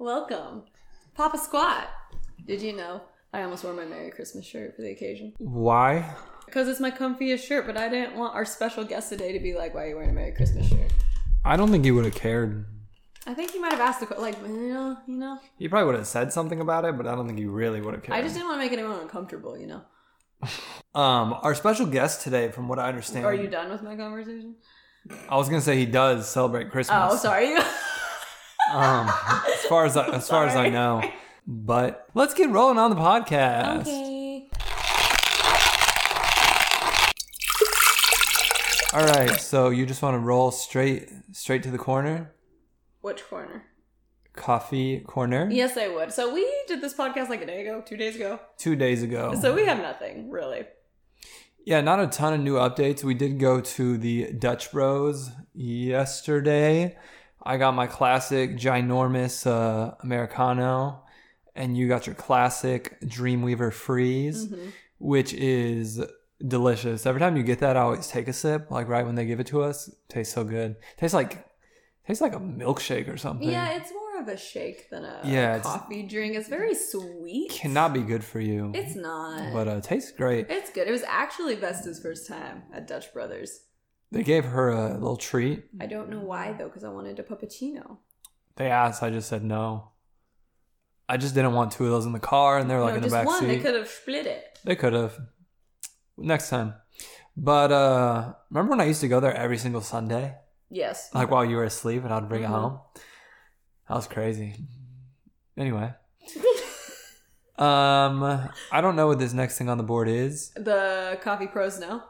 Welcome. Papa Squat. Did you know I almost wore my Merry Christmas shirt for the occasion? Why? Because it's my comfiest shirt, but I didn't want our special guest today to be like, why are you wearing a Merry Christmas shirt? I don't think he would have cared. I think he might have asked the like, you know, you know. He probably would have said something about it, but I don't think he really would have cared. I just didn't want to make anyone uncomfortable, you know. Um, our special guest today, from what I understand, Are you done with my conversation? I was gonna say he does celebrate Christmas. Oh, sorry. Um, as far as I, as far as I know, but let's get rolling on the podcast. okay. All right, so you just want to roll straight straight to the corner, Which corner? coffee corner. Yes, I would. So we did this podcast like a day ago, two days ago. Two days ago. So we have nothing really. Yeah, not a ton of new updates. We did go to the Dutch Bros yesterday. I got my classic ginormous uh, Americano, and you got your classic Dreamweaver Freeze, Mhm. which is delicious. Every time you get that, I always take a sip, like right when they give it to us. tastes so good. tastes like tastes like a milkshake or something. Yeah, it's more of a shake than a Yeah, coffee drink. It's very sweet. Cannot be good for you, It's not. but uh, tastes great. it's good. It was actually Vesta's first time at Dutch Brothers. They gave her a little treat. I don't know why though, because I wanted a puppuccino. They asked, I just said no. I just didn't want two of those in the car, and they're like no, in the just back one. seat. They could have split it. They could have. Next time. But uh remember when I used to go there every single Sunday? Yes. Like while you were asleep and I'd bring Mhm. it home? That was crazy. Anyway. um I don't know what this next thing on the board is. the coffee pros no.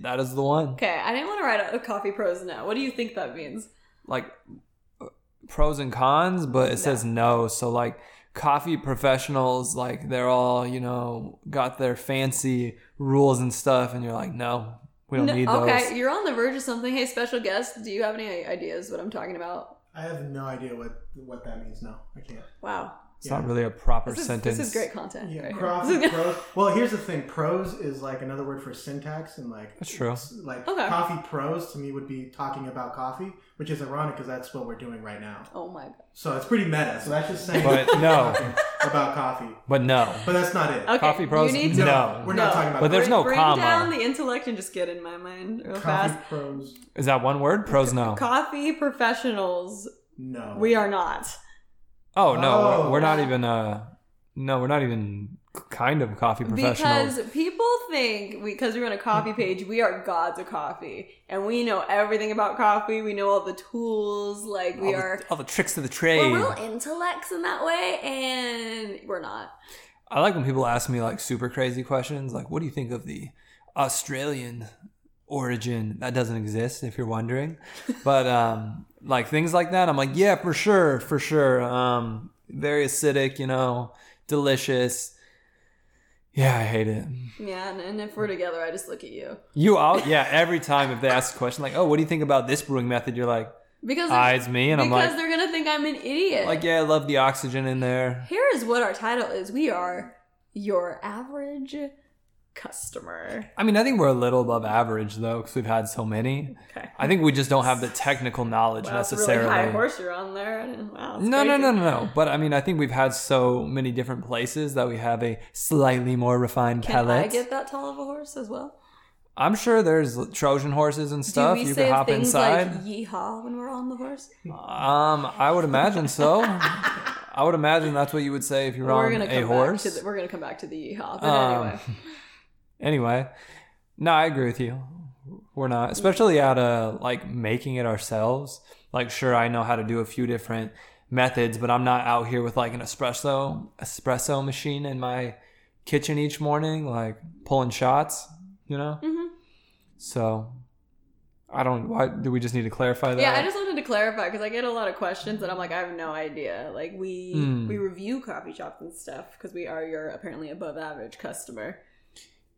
That is the one. Okay, I didn't want to write out the coffee pros no. What do you think that means? Like uh, pros and cons, but it says no. So like coffee professionals, like they're all, you know, got their fancy rules and stuff, and you're like, no, we don't No- need those. okay, you're on the verge of something. Hey, special guest, do you have any ideas what I'm talking about? I have no idea what what that means. No, I can't. Wow, It's not really a proper this is, sentence. this is great content. Yeah, right here. coffee pros. Well, here's the thing. prose is like another word for syntax, and like That's true. Like Okay. coffee prose to me would be talking about coffee, which is ironic because that's what we're doing right now. oh my god. So it's pretty meta. So that's just saying But we're no. about coffee, But no. but that's not it. Okay, Coffee pros? You need to No. we're not No. talking about. But there's no bring comma. down the intellect and just get in my mind real coffee fast. pros. Is that one word? Pros no. Coffee professionals, No, we are not. Oh no, Oh. we're, we're not even uh no, we're not even kind of coffee professionals. Because people think because we run a coffee page, we are gods of coffee, and we know everything about coffee. We know all the tools. Like we all, are, the, all the tricks of the trade. we're real intellects in that way, and we're not. I like when people ask me like super crazy questions, like what do you think of the Australian origin? That doesn't exist if you're wondering. but um like things like that, I'm like, yeah, for sure, for sure. Um very acidic, you know, delicious. Yeah, I hate it. Yeah, and, and if we're together, I just look at you You out? Yeah, every time if they ask a question like, "Oh, what do you think about this brewing method?" You're like, because "Eyes me," and I'm because like, they're gonna think I'm an idiot. "Like, yeah, I love the oxygen in there." Here is what our title is. We are your average customer. I mean, I think we're a little above average though, because we've had so many. Okay. I think we just don't have the technical knowledge a necessarily. really high horse you're on there. Wow, no, no, crazy. no, no, no. But I mean, I think we've had so many different places that we have a slightly more refined Can palate. I get that tall of a horse as well? I'm sure there's Trojan horses and stuff. Do we You say hop things inside. like "yeehaw" when we're on the horse? um, I would imagine so. I would imagine that's what you would say if you were on gonna a horse. the, we're gonna come back to the yeehaw. But Um, anyway, anyway, no, I agree with you. We're not, especially out of like making it ourselves. Like, sure, I know how to do a few different methods, but I'm not out here with like an espresso espresso machine in my kitchen each morning, like pulling shots. You know. Mhm. So, I don't. Why do we just need to clarify that? yeah, I just wanted to clarify because I get a lot of questions and I'm like, I have no idea. Like we Mm. we review coffee shops and stuff because we are your apparently above average customer.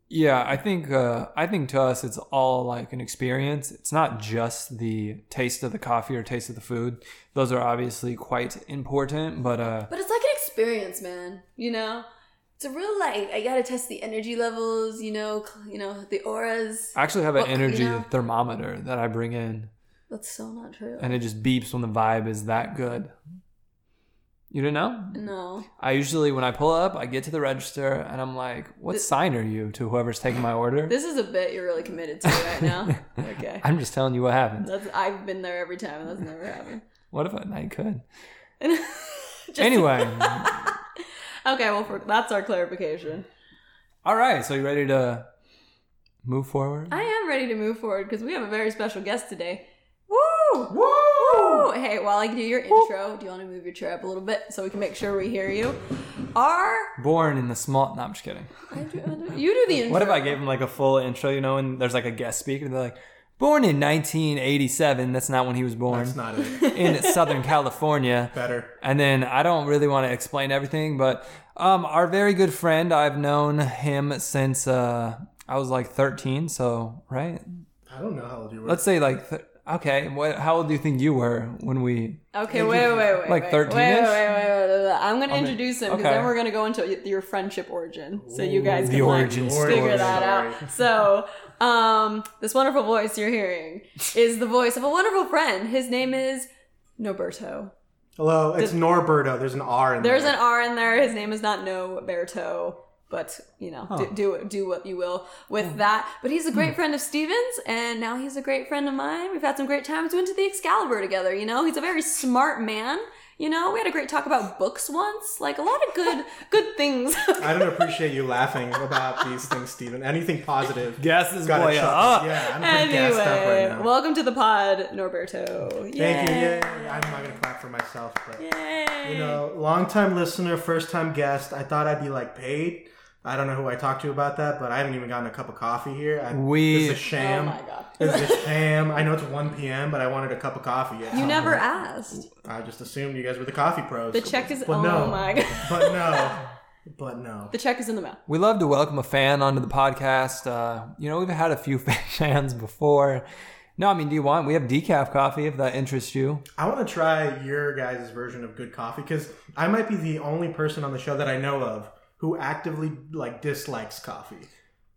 Yeah, I think uh, I think to us it's all like an experience. It's not just the taste of the coffee or taste of the food. Those are obviously quite important, but uh, But it's like an experience, man. You know, it's a real like I gotta test the energy levels. You know, you know the auras. I actually have an Well, you energy know- thermometer that I bring in, That's so not true. and it just beeps when the vibe is that good. You didn't know? No. I usually, when I pull up, I get to the register and I'm like, "What sign are you?" To whoever's taking my order. This is a bit you're really committed to right now. okay. I'm just telling you what happens. That's I've been there every time and that's never happened. What if I, I could? Just- Anyway, Okay, well for, that's our clarification. all right. So you ready to move forward? I am ready to move forward because we have a very special guest today. Woo! Woo! Woo! Hey, while I do your intro, do you want to move your chair up a little bit so we can make sure we hear you? Our Born in the small. No, I'm just kidding. I do, I do, you do the intro. What if I gave him like a full intro? You know, and there's like a guest speaker. And they're like, "Born in 1987." That's not when he was born. That's not it. in Southern California. Better. And then I don't really want to explain everything, but um, our very good friend, I've known him since uh, I was like 13. So, right? I don't know how old you were. Let's say like, th- okay, what, how old do you think you were when we. Okay, wait, wait, wait, wait. Like 13-ish? Wait, wait, wait, wait, wait, wait. I'm gonna mean, introduce him because okay. then we're gonna go into your friendship origin, so you guys The can like, origin story. figure that out. So, um, this wonderful voice you're hearing is the voice of a wonderful friend. His name is Noberto. Hello, it's Norberto. There's an R in There's there. an R in there. His name is not Noberto, but you know, do, do do what you will with hmm. that. But he's a great hmm. friend of Steven's, and now he's a great friend of mine. We've had some great times. We went to the Excalibur together. You know, he's a very smart man. You know, we had a great talk about books once. Like a lot of good good things. I don't appreciate you laughing about these things, Steven. Anything positive. Gas this Gotta boy up. Yeah, I'm pretty gassed up anyway, right now. welcome to the pod, Norberto. Thank you. Yay. Yay. I'm not gonna clap for myself, but Yay. you know, long time listener, first time guest. I thought I'd be like paid. I don't know who I talked to about that, but I haven't even gotten a cup of coffee here. I, We- this is a oh sham. my god. This is a sham. I know it's 1 p.m., but I wanted a cup of coffee. at You some never point. asked. I just assumed you guys were the coffee pros. The check is. But oh no. my god. But no. But no. The check is in the mail. We love to welcome a fan onto the podcast. Uh, you know, we've had a few fans before. No, I mean, do you want? We have decaf coffee if that interests you. I want to try your guys' version of good coffee because I might be the only person on the show that I know of who actively like dislikes coffee,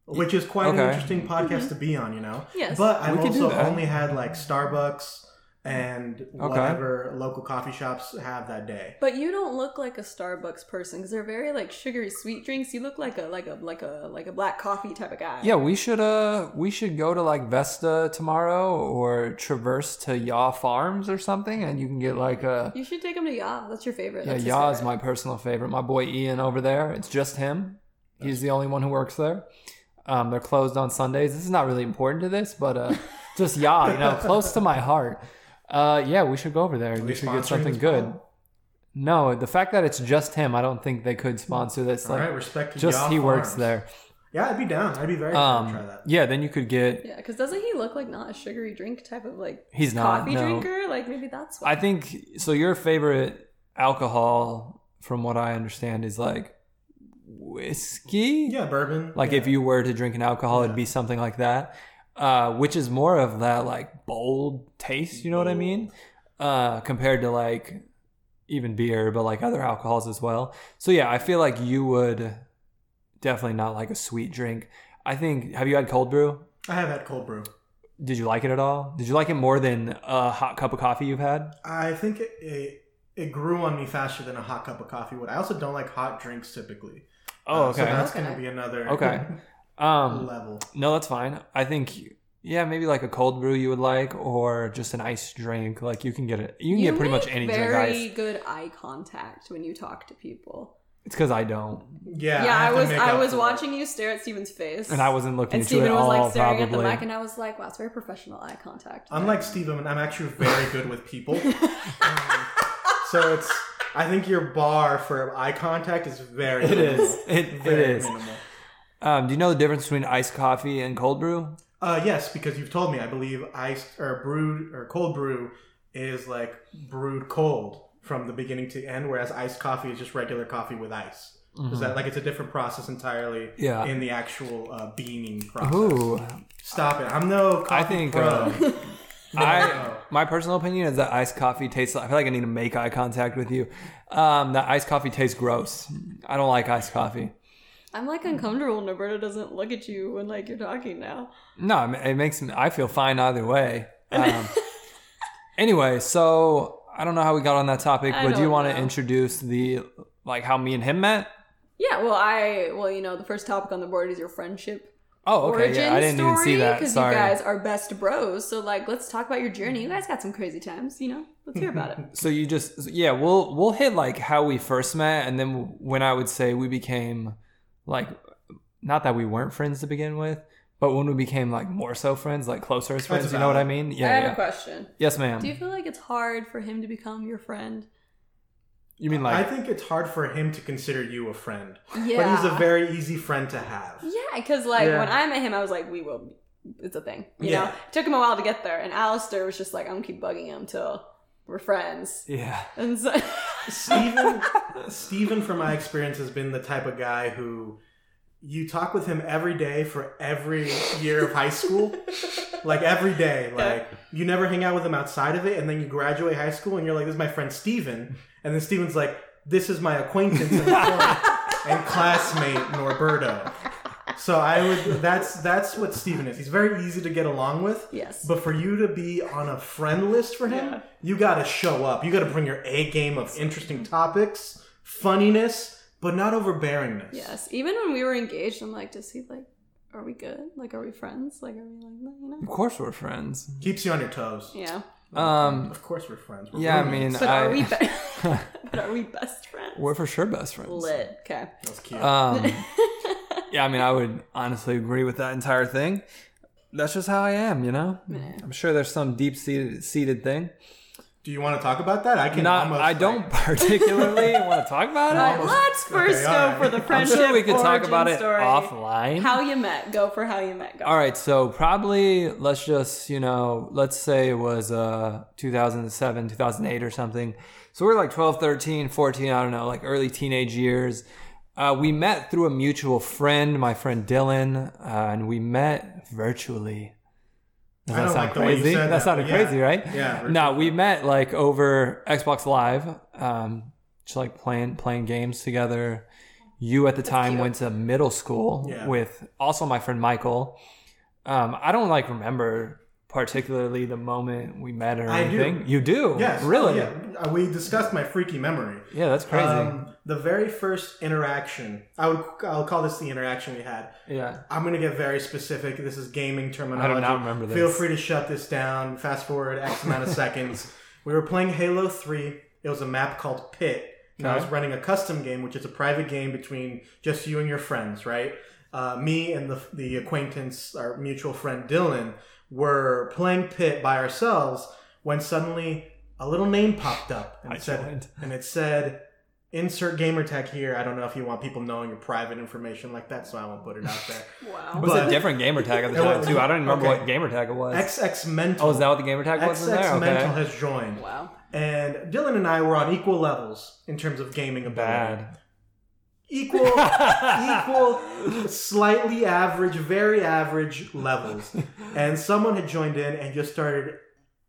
which is quite an interesting podcast mm-hmm. to be on. You know. Yes. But I've We could do also only had like Starbucks and whatever local coffee shops have that day. But you don't look like a Starbucks person because they're very like sugary sweet drinks. You look like a like a like a like a black coffee type of guy. Yeah, we should uh we should go to like Vesta tomorrow or traverse to Yaw Farms or something and you can get like a You should take him to Ya. That's your favorite. Yeah, That's Yaw is my personal favorite. My boy Ian over there. It's just him. He's the only one who works there. Um, they're closed on Sundays. This is not really important to this, but uh, just Yaw, you know, close to my heart. Uh, yeah, we should go over there. they We should get something good. pod? No, the fact that it's just him, I don't think they could sponsor this. All Like, right, respect just Yaw he works Farms. there. Yeah, I'd be down. I'd be very down to try Um, that. yeah, then you could get. Yeah, because doesn't he look like not a sugary drink type of like He's not. coffee no. drinker? Like maybe that's why. I think so. Your favorite alcohol, from what I understand, is like whiskey. Yeah, bourbon. Like yeah. if you were to drink an alcohol, it'd be something like that, uh, which is more of that like bold taste. You know what I mean? Uh, compared to like even beer, but like other alcohols as well. So yeah, I feel like you would definitely not like a sweet drink. I think. Have you had cold brew? I have had cold brew. Did you like it at all? Did you like it more than a hot cup of coffee you've had? I think it, it it grew on me faster than a hot cup of coffee would. I also don't like hot drinks typically. Oh, Uh, So that's Okay. going to be another Okay. Um, level. no, that's fine. I think, yeah, maybe like a cold brew you would like, or just an iced drink. Like you can get it. You can get pretty much make any drink Very iced. good eye contact when you talk to people. It's because I don't, Yeah, Yeah, I, have to was I was for it. watching you stare at Steven's face, and I wasn't looking and into Steven was all. like staring probably. at the mic, and I was like, "Wow, it's very professional eye contact." Unlike Steven, I'm actually very good with people. Um, so it's. I think your bar for eye contact is very. it minimal. is. It, it Very is. minimal. Um, do you know the difference between iced coffee and cold brew? Uh, yes, because you've told me. I believe iced or brewed or cold brew is like brewed cold from the beginning to end, whereas iced coffee is just regular coffee with ice. Is that like it's a different process entirely? Mm-hmm. Yeah. In the actual uh, beaning process. Ooh, Stop it! I'm no. Coffee I think. Uh, No. I my personal opinion is that iced coffee tastes. I feel like I need to make eye contact with you. Um, that iced coffee tastes gross. I don't like iced coffee. I'm like uncomfortable. when Roberta doesn't look at you when like you're talking now. No, it makes me. I feel fine either way. Um, anyway, so I don't know how we got on that topic. I Would you want to introduce the like how me and him met? Yeah, well, I well, you know, the first topic on the board is your friendship Oh, okay. origin Yeah, I didn't story even see that. because you guys are best bros. So like, let's talk about your journey. You guys got some crazy times, you know. Let's hear about it. So you just yeah, we'll we'll hit like how we first met, and then when I would say we became like not that we weren't friends to begin with, but when we became like more so friends, like closer as friends. You know what I valid. mean? I Yeah. have yeah. a question. Yes, ma'am. Do you feel like it's hard for him to become your friend? You mean like I like think it's hard for him to consider you a friend, Yeah. but he's a very easy friend to have. Yeah, because like Yeah. when I met him, I was like, we will. It's a thing, you Yeah. know. It took him a while to get there, and Alistair was just like, I'm gonna keep bugging him till we're friends. yeah. And so, Steven, Steven, from my experience, has been the type of guy who you talk with him every day for every year of high school. Like every day. Like you never hang out with him outside of it, and then you graduate high school and you're like, This is my friend Steven. And then Steven's like, This is my acquaintance and, and classmate Norberto. So I would that's that's what Steven is. He's very easy to get along with. yes, But for you to be on a friend list for him, Yeah. you got to show up. You got to bring your A game of interesting topics, funniness, but not overbearingness. yes. Even when we were engaged, I'm like, does he like? Are we good? Like, are we friends? Like, are we like, you know? Of course we're friends. Keeps you on your toes. Yeah. Um. Of course we're friends. We're Yeah. I mean, But I, are we? Be- but are we best friends? we're for sure best friends. Lit. Okay. That's cute. Um. yeah. I mean, I would honestly agree with that entire thing. That's just how I am, you know. I'm sure there's some deep seated seated thing. Do you want to talk about that? I can Not, almost. I don't like- particularly want to talk about All right, it. let's first Okay, go all right. for the I'm friendship. sure we could talk origin about it story. offline. How you met? Go for how you met. Go. All right, so probably let's just, you know, let's say it was uh 2007, 2008 or something. So we're like 12, 13, 14, I don't know, like early teenage years. Uh, we met through a mutual friend, my friend Dylan, uh, and we met virtually. Does I that don't sound like the way you crazy? said that, that, sounded yeah. crazy, right? Yeah, No, we met like over Xbox Live, um, just like playing playing games together. You at the time cute. went to middle school Yeah. with also my friend Michael. Um, I don't like remember particularly the moment we met or I do. anything. You do, Yes. really? Yeah. Uh, We discussed my freaky memory. Yeah, that's crazy. Um, the very first interaction, I would, I'll call this the interaction we had. yeah, I'm going to get very specific. This is gaming terminology. i do not remember this. Feel free to shut this down. Fast forward X amount of seconds. We were playing Halo 3. It was a map called Pit. And I was running a custom game, which is a private game between just you and your friends, right? Uh, me and the, the acquaintance, our mutual friend Dylan, were playing Pit by ourselves when suddenly a little name popped up. And I it said, joined. and it said insert gamer tag here. I don't know if you want people knowing your private information like that, so I won't put it out there. Wow. it was a different gamer tag at the time too. I don't even remember okay. what gamer tag it was. XX Mental. oh, is that what the gamer tag was in XX there? Mental Okay, has joined. Wow. And Dylan and I were on equal levels in terms of gaming ability. bad. Equal, equal, slightly average, very average levels. And someone had joined in and just started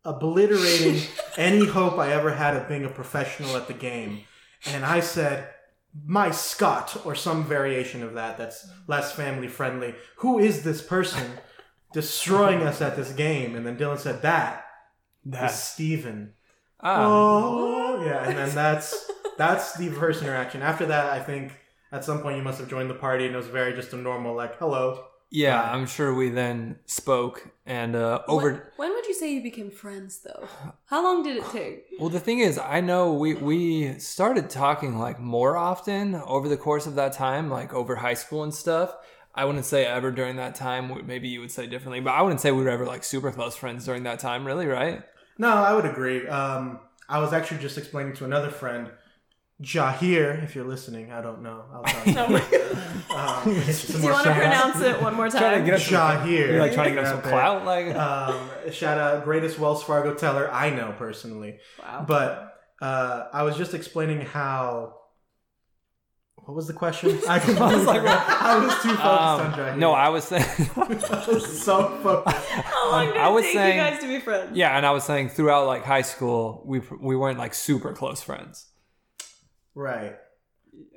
obliterating any hope I ever had of being a professional at the game. And I said, my Scott, or some variation of that that's less family friendly. Who is this person destroying us at this game? And then Dylan said, that that is That. Steven. Ah. Oh, yeah, and then that's that's the first interaction. After that, I think at some point you must have joined the party, and it was very just a normal like hello. Yeah, Right. I'm sure we then spoke and uh, over. When, when would you say you became friends, though? How long did it take? Well, the thing is, I know we we started talking like more often over the course of that time, like over high school and stuff. I wouldn't say ever during that time. Maybe you would say differently, but I wouldn't say we were ever like super close friends during that time. Really, right? No, I would agree. Um, I was actually just explaining to another friend, Jahir. If you're listening, I don't know. I'll tell you. Um, Do you want to shout out. pronounce it one more Trying to time? get us some, Jahir. you're like trying to get us some Right clout, like Um, shout out, greatest Wells Fargo teller I know personally. Wow. But uh, I was just explaining how. What was the question? I, I was like, I was too focused on Jahir. um, no, I was saying, I was so focused. How long did I was saying- you guys to be friends? yeah, and I was saying throughout like high school, we we weren't like super close friends. Right.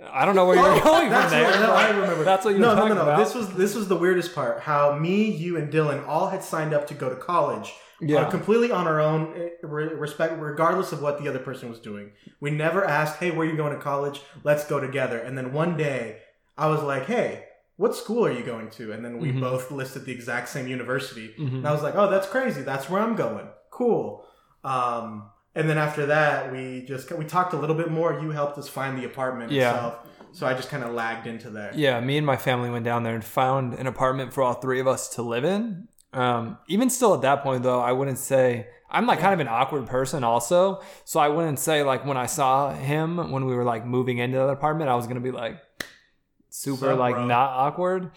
I don't know where you're going from there. what, no, I remember. That's what you no, were no, no, no. about. This was this was the weirdest part. How me, you, and Dylan all had signed up to go to college. Yeah. uh, completely on our own, eh, respect, regardless of what the other person was doing. We never asked, "Hey, where are you going to college? Let's go together." And then one day, I was like, "Hey, what school are you going to?" And then we Mhm. both listed the exact same university. Mhm. And I was like, "Oh, that's crazy. That's where I'm going. Cool." Um, and then after that, we just we talked a little bit more. You helped us find the apartment Yeah. itself, so I just kind of lagged into there. Yeah, me and my family went down there and found an apartment for all three of us to live in. Um, even still at that point, though, I wouldn't say I'm like kind of an awkward person, also. So I wouldn't say like when I saw him when we were like moving into the apartment, I was gonna be like super Sup, like bro? not awkward.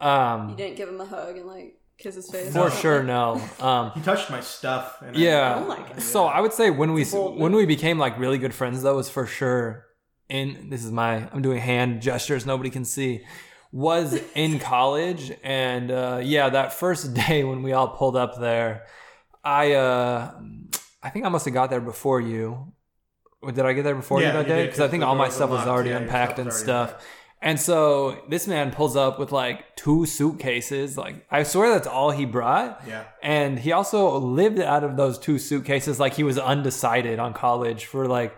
You Um, didn't give him a hug and like kiss his face. for sure, no. Um, He touched my stuff. And I- yeah. Oh my God. So I would say when we It's a bold when move. we became like really good friends though was for sure in this is my I'm doing hand gestures nobody can see was in college and uh, yeah that first day when we all pulled up there I uh I think I must have got there before you. Did I get there before Yeah, you that you day? did, Because I 'cause think the all my doors were stuff was locked. already Yeah, your unpacked and was already stuff. And so this man pulls up with like two suitcases. Like I swear that's all he brought. Yeah. And he also lived out of those two suitcases like he was undecided on college for like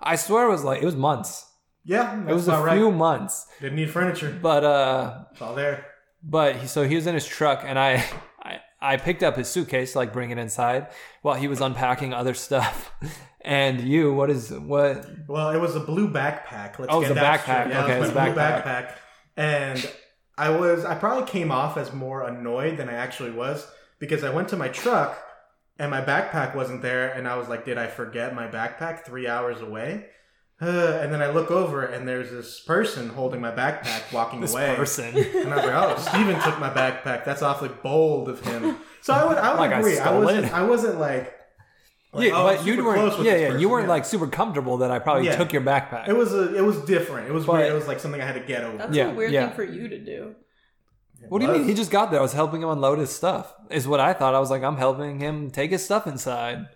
I swear it was like it was months. Yeah, it was a few right. months. Didn't need furniture. But uh It's all there. but he, so he was in his truck and I, I I picked up his suitcase to like bring it inside while he was unpacking other stuff. And you, what is what Well, it was a blue backpack. Let's Oh, it was a that backpack. Yeah, Okay, it was a blue backpack. backpack. And I was, I probably came off as more annoyed than I actually was because I went to my truck and my backpack wasn't there, and I was like, did I forget my backpack three hours away? Uh, and then I look over and there's this person holding my backpack walking this away. person? And I was like, "Oh, Steven took my backpack. That's awfully bold of him." So I would, I would Like agree. I, stole wasn't, it. I wasn't like, like, yeah, oh, but you weren't. close with Yeah, this yeah, you weren't Yeah. like super comfortable that I probably Yeah. took your backpack. It was a, it was different. It was But- weird. It was like something I had to get over. That's Yeah, a weird yeah. thing for you to do. what do you mean? He just got there. I was helping him unload his stuff. Is what I thought. I was like, I'm helping him take his stuff inside.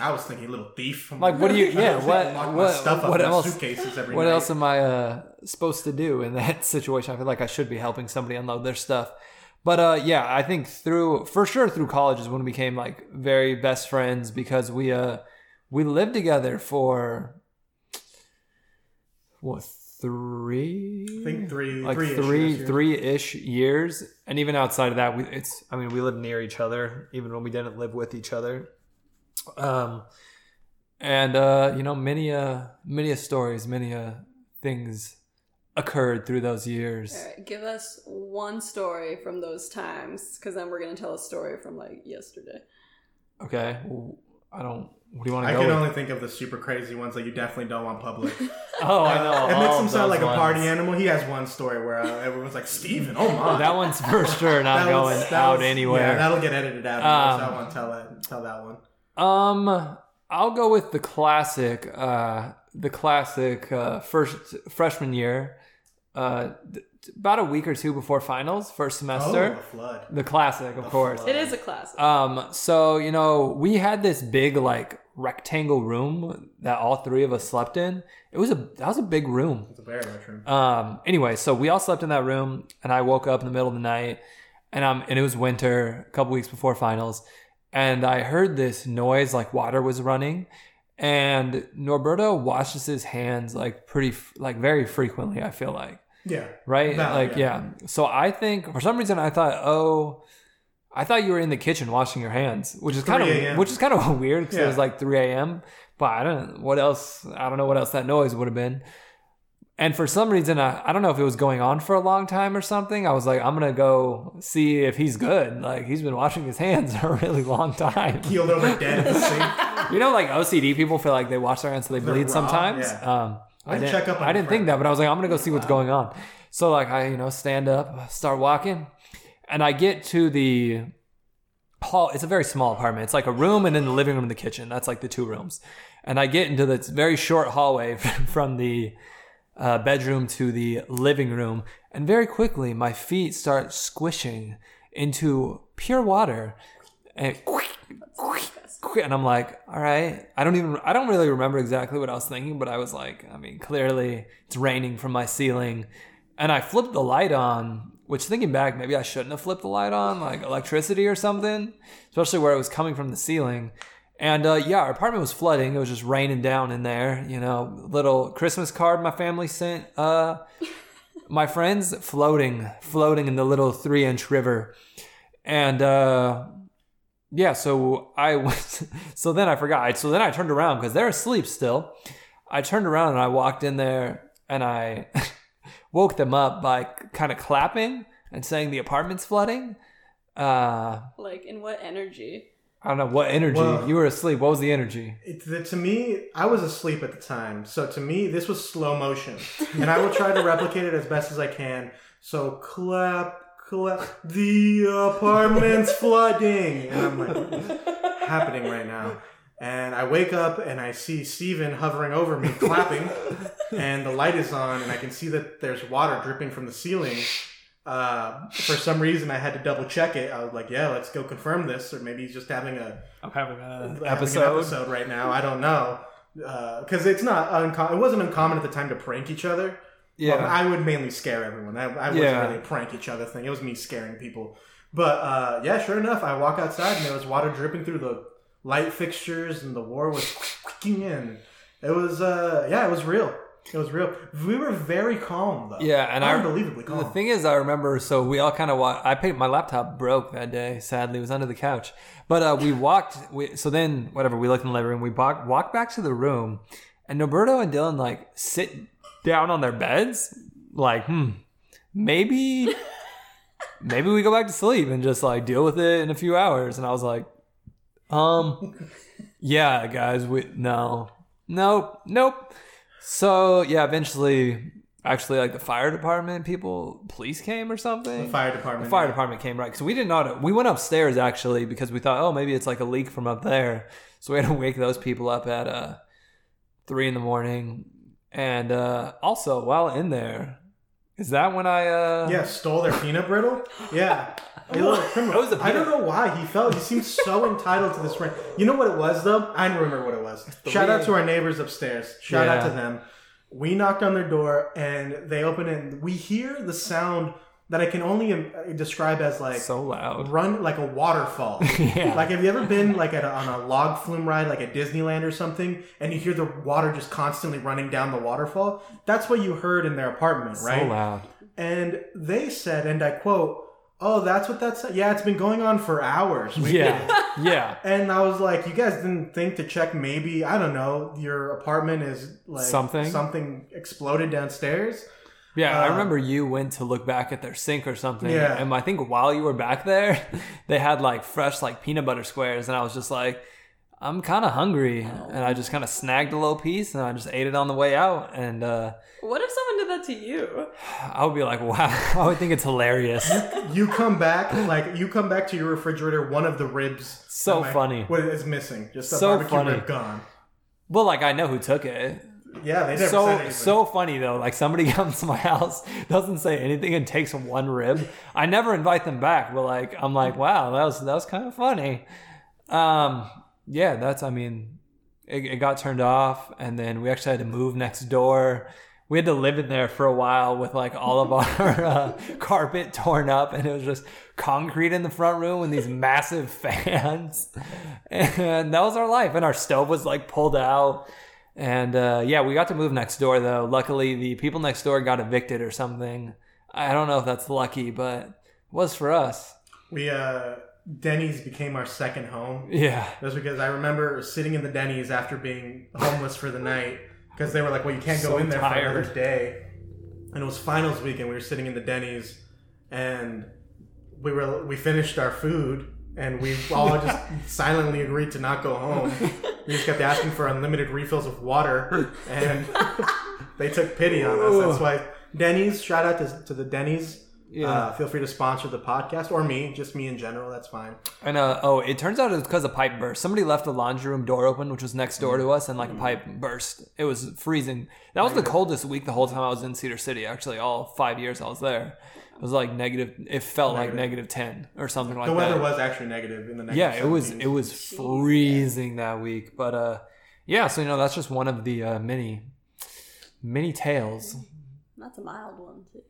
I was thinking, little thief. Like, what do you? Yeah, what? Lock my What? up what else? Suitcases every What night. else am I uh, supposed to do in that situation? I feel like I should be helping somebody unload their stuff. But uh, yeah, I think through for sure through college is when we became like very best friends because we uh we lived together for what three? I think three, like three years, three ish years, and even outside of that, we it's I mean we lived near each other even when we didn't live with each other. Um, and uh, you know many uh many a stories, many uh things occurred through those years. All right, give us one story from those times, because then we're gonna tell a story from like yesterday. Okay, well, I don't. What do you want I to go? can with? only think of the super crazy ones that you definitely don't want public. oh, I know. it makes him sound those like a party animal. He has one story where uh, everyone's like, "Steven, oh my." That one's for sure not going was- out was- anywhere. Yeah, that'll get edited out. Um, so I won't tell that. Tell that one. Um, I'll go with the classic. Uh, the classic uh, first freshman year. Uh, th- about a week or two before finals, first Oh, semester. the flood. The classic, of course. It is a classic. Um, so you know, we had this big like rectangle room that all three of us slept in. It was a that was a big room. It's a very large room. Um, anyway, so we all slept in that room, and I woke up in the middle of the night, and um, and it was winter, a couple weeks before finals, and I heard this noise like water was running, and Norberto washes his hands like pretty, like very frequently. I feel like Yeah. right, like yeah. yeah. So I think for some reason I thought, oh. I thought you were in the kitchen washing your hands, which is kind of which is kind of weird because it was like 3 a.m. But I don't what else. I don't know what else that noise would have been. And for some reason, I, I don't know if it was going on for a long time or something. I was like, I'm gonna go see if he's good. Like he's been washing his hands for a really long time. Keeled over dead in the sink. You know, like OCD people feel like they wash their hands so they They're bleed raw, sometimes. yeah. Um, I I'd didn't, check up I didn't think that, but I was like, I'm gonna go see what's going on. So like, I you know stand up, start walking, and I get to the hall. It's a very small apartment. It's like a room and then the living room and the kitchen. That's like the two rooms. And I get into this very short hallway from the uh, bedroom to the living room, and very quickly my feet start squishing into pure water, and and I'm like, all right. I don't even, I don't really remember exactly what I was thinking, but I was like, I mean, clearly it's raining from my ceiling. And I flipped the light on, which thinking back, maybe I shouldn't have flipped the light on, like electricity or something, especially where it was coming from the ceiling. And uh, yeah, our apartment was flooding. It was just raining down in there. You know, little Christmas card my family sent uh, my friends floating, floating in the little three inch river. And uh, yeah, so I was, so then I forgot. So then I turned around because they're asleep still. I turned around and I walked in there and I woke them up by kind of clapping and saying the apartment's flooding. Uh, Like, in what energy? I don't know what energy. Well- you were asleep. What was the energy? It, the, to me, I was asleep at the time, so to me, this was slow motion, and I will try to replicate it as best as I can. So clap, clap, the apartment's flooding, and I'm like, happening right now? And I wake up and I see Steven hovering over me, clapping, and the light is on, and I can see that there's water dripping from the ceiling. Uh, for some reason, I had to double check it. I was like, "Yeah, let's go confirm this," or maybe he's just having a I'm having an having an episode right now. I don't know because it's not uncommon. It wasn't uncommon at the time to prank each other. Yeah. Well, I would mainly scare everyone. I, I wasn't Yeah. really a prank each other thing. It was me scaring people. But uh, yeah, sure enough, I walk outside and there was water dripping through the light fixtures, and the war was kicking in. It was uh, yeah, it was real. It was real. We were very calm though. Yeah, and I- unbelievably calm. The thing is, I remember. So we all kind of walked. I paid my laptop broke that day. Sadly, it was under the couch. But uh, we walked. We, so then, whatever. We looked in the living room. We walked, walked back to the room, and Noberto and Dylan like sit down on their beds. Like, hmm, maybe, maybe we go back to sleep and just like deal with it in a few hours. And I was like, um, yeah, guys, we no, nope, nope. So yeah, eventually, actually, like the fire department people, police came or something. the fire department. The fire department came right because we didn't know. We went upstairs actually because we thought, oh, maybe it's like a leak from up there. So we had to wake those people up at uh three in the morning. And uh also while in there, is that when I uh Yeah, stole their peanut brittle. Yeah. A little criminal. Was a I don't know why he felt he seemed so entitled to this ring. You know what it was though? I remember what it was. Shout out to our neighbors upstairs. Shout out Yeah. to them. We knocked on their door and they opened it. And we hear the sound that I can only um, describe as like so loud. run like a waterfall. Yeah. Like, have you ever been like at a, on a log flume ride, like at Disneyland or something, and you hear the water just constantly running down the waterfall? That's what you heard in their apartment, right? So loud. And they said, and I quote, "Oh, that's what that's. Yeah, it's been going on for hours." We- Yeah. yeah. And I was like, "You guys didn't think to check? Maybe I don't know. Your apartment is like Something? something exploded downstairs." Yeah, I Uh, remember you went to look back at their sink or something. Yeah. And I think while you were back there, they had like fresh like peanut butter squares and I was just like, I'm kind of hungry. And I just kind of snagged a little piece and I just ate it on the way out. And uh, What if someone did that to you? I would be like, wow, I would think it's hilarious. You come back, like you come back to your refrigerator, one of the ribs. So I'm funny. What is missing? Just a So barbecue funny. rib gone. well, like I know who took it. Yeah, they never said So anything. so funny though. Like somebody comes to my house, doesn't say anything, and takes one rib. I never invite them back, but like I'm like, wow, that was that was kind of funny. Um, yeah, that's. I mean, it, it got turned off, and then we actually had to move next door. We had to live in there for a while with like all of our uh, carpet torn up, and it was just concrete in the front room and these massive fans, and that was our life. And our stove was like pulled out. And uh, yeah, we got to move next door though. Luckily, the people next door got evicted or something. I don't know if that's lucky, but it was for us. we uh, Denny's became our second home. Yeah. That's because I remember sitting in the Denny's after being homeless for the night because they were like, "Well, you can't go So in there for tired. another day." And it was finals week, and we were sitting in the Denny's, and we were we finished our food, and we all just silently agreed to not go home. We just kept asking for unlimited refills of water, and they took pity on us. That's why Denny's. Shout out to, to the Denny's. Yeah. Uh, feel free to sponsor the podcast or me, just me in general. That's fine. And uh, oh, it turns out it's because a pipe burst. Somebody left the laundry room door open, which was next door to us, and like a pipe burst. It was freezing. That was the coldest week the whole time I was in Cedar City. Actually, all five years I was there, it was like negative. It felt like negative ten or something like that. The that. weather was actually negative in the negative yeah, it was 17s. it was freezing that week. But uh, yeah, so you know that's just one of the uh, many many tales. That's a mild one too.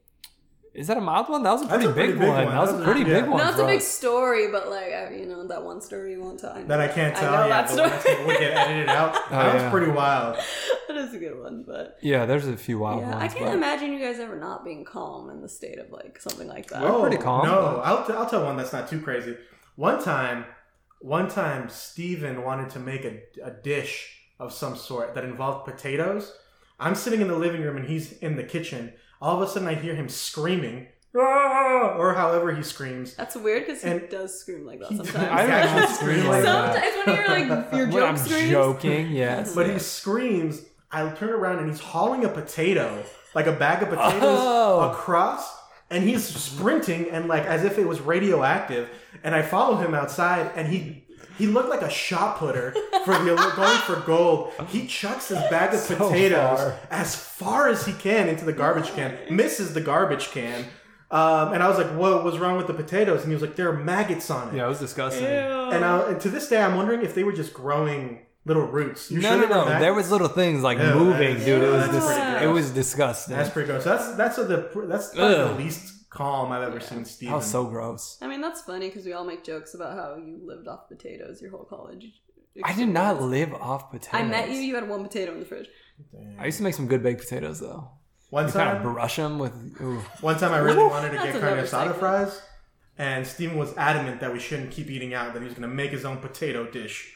Is that a mild one? That was a pretty, a pretty big, big one. one. That was a pretty a- big one. Not for a big story, but like you know that one story you won't tell. I know. that I can't tell. I tell. know yeah, that story. one that's- would get edited out. Oh, that Oh, was yeah. pretty wild. that is a good one, but Yeah, there's a few wild yeah, ones. I can't but- imagine you guys ever not being calm in the state of like something like that. We're pretty calm, No, but- I'll, t- I'll tell one that's not too crazy. One time, one time, Steven wanted to make a, a dish of some sort that involved potatoes. I'm sitting in the living room and he's in the kitchen. All of a sudden, I hear him screaming, "Ah!" or however he screams. That's weird because he And does scream like that he sometimes. I don't actually actually scream scream like like that. that. Sometimes when you're like your When joke I'm screams. joking, yes. But he screams. I turn around and he's hauling a potato, like a bag of potatoes, Oh. across, and he's sprinting and like as if it was radioactive. And I follow him outside, and he he looked like a shot putter for the going for gold. He chucks his bag of So potatoes far. as far as he can into the garbage can, misses the garbage can. Um, and I was like, "Whoa, what's wrong with the potatoes?" And he was like, "There are maggots on it." Yeah, it was disgusting. And, I, and to this day, I'm wondering if they were just growing little roots. You No, sure no, no. maggots? There was little things like Yeah, moving, that's- dude. It was dis- it was disgusting. That's pretty gross. That's that's the that's the least calm I've ever seen Steven. that was so gross. I mean, that's funny because we all make jokes about how you lived off potatoes your whole college. I did not live off potatoes. I met you. You had one potato in the fridge. I used to make some good baked potatoes though. One You kind time, of brush them with. Ooh. one time I really wanted to get another carne asada fries, and Steven was adamant that we shouldn't keep eating out. That he was going to make his own potato dish,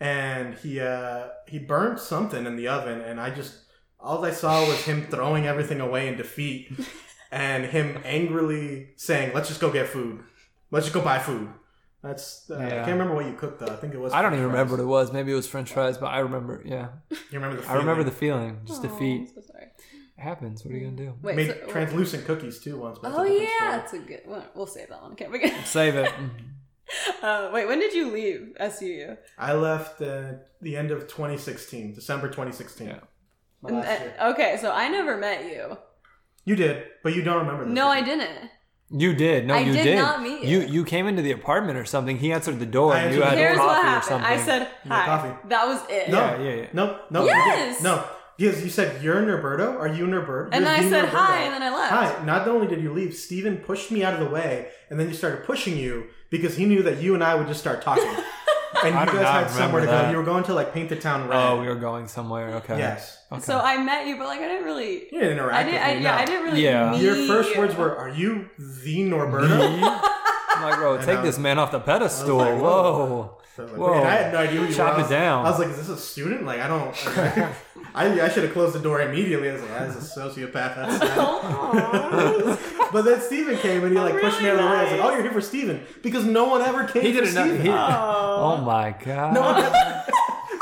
and he uh, he burned something in the oven, and I just all I saw was him throwing everything away in defeat, and him angrily saying, "Let's just go get food. Let's just go buy food." That's uh, I can't remember what you cooked though. I think it was. I don't French even fries. remember what it was. Maybe it was French fries, but I remember. Yeah, You remember the? I remember the feeling. feeling. Just Aw, defeat I'm so sorry. it happens. What are you gonna do? Wait. made so- translucent cookies too once. but that's a oh yeah, story. that's a good one. We'll save that one. Okay, we can. Save it. Uh, wait, when did you leave SUU? I left uh, the end of 2016, December 2016. Yeah. My And- year. uh, okay, so I never met you. You did, but you don't remember this. No, I didn't. You did. No, I you did did. not meet you. you. You came into the apartment or something. He answered the door I and you had Here's coffee what or happened. something. I said hi. coffee. That was it. No, Yeah, yeah, yeah. no, no. you Yes. didn't. No, because you said you're Norberto. Are you Norberto? And You're I said Norberto. hi, and then I left. Hi. Not only did you leave, Steven pushed me out of the way, and then you started pushing you because he knew that you and I would just start talking. and you do guys not had somewhere to remember go. that. You were going to like paint the town red. Oh, we were going somewhere. Okay. Yes. Okay. So I met you, but like I didn't really. You didn't interact I didn't. with I, me. yeah, no. I didn't really. Yeah. Meet Your first you. words were, "Are you the Norberto?" I'm like, bro, take I- this man off the pedestal. like, whoa. whoa. So I like, Whoa. man, I had no idea who you Chop were. I it down. I was like, is this a student? Like, I don't. I, I should have closed the door immediately. I was like, ah, that's a sociopath. That's Aw. but then Steven came and he oh, like pushed me out of the way. I was like, oh, you're here for Steven. Because no one ever came He didn't know. Steven. He, Aw. oh my god. No one ever,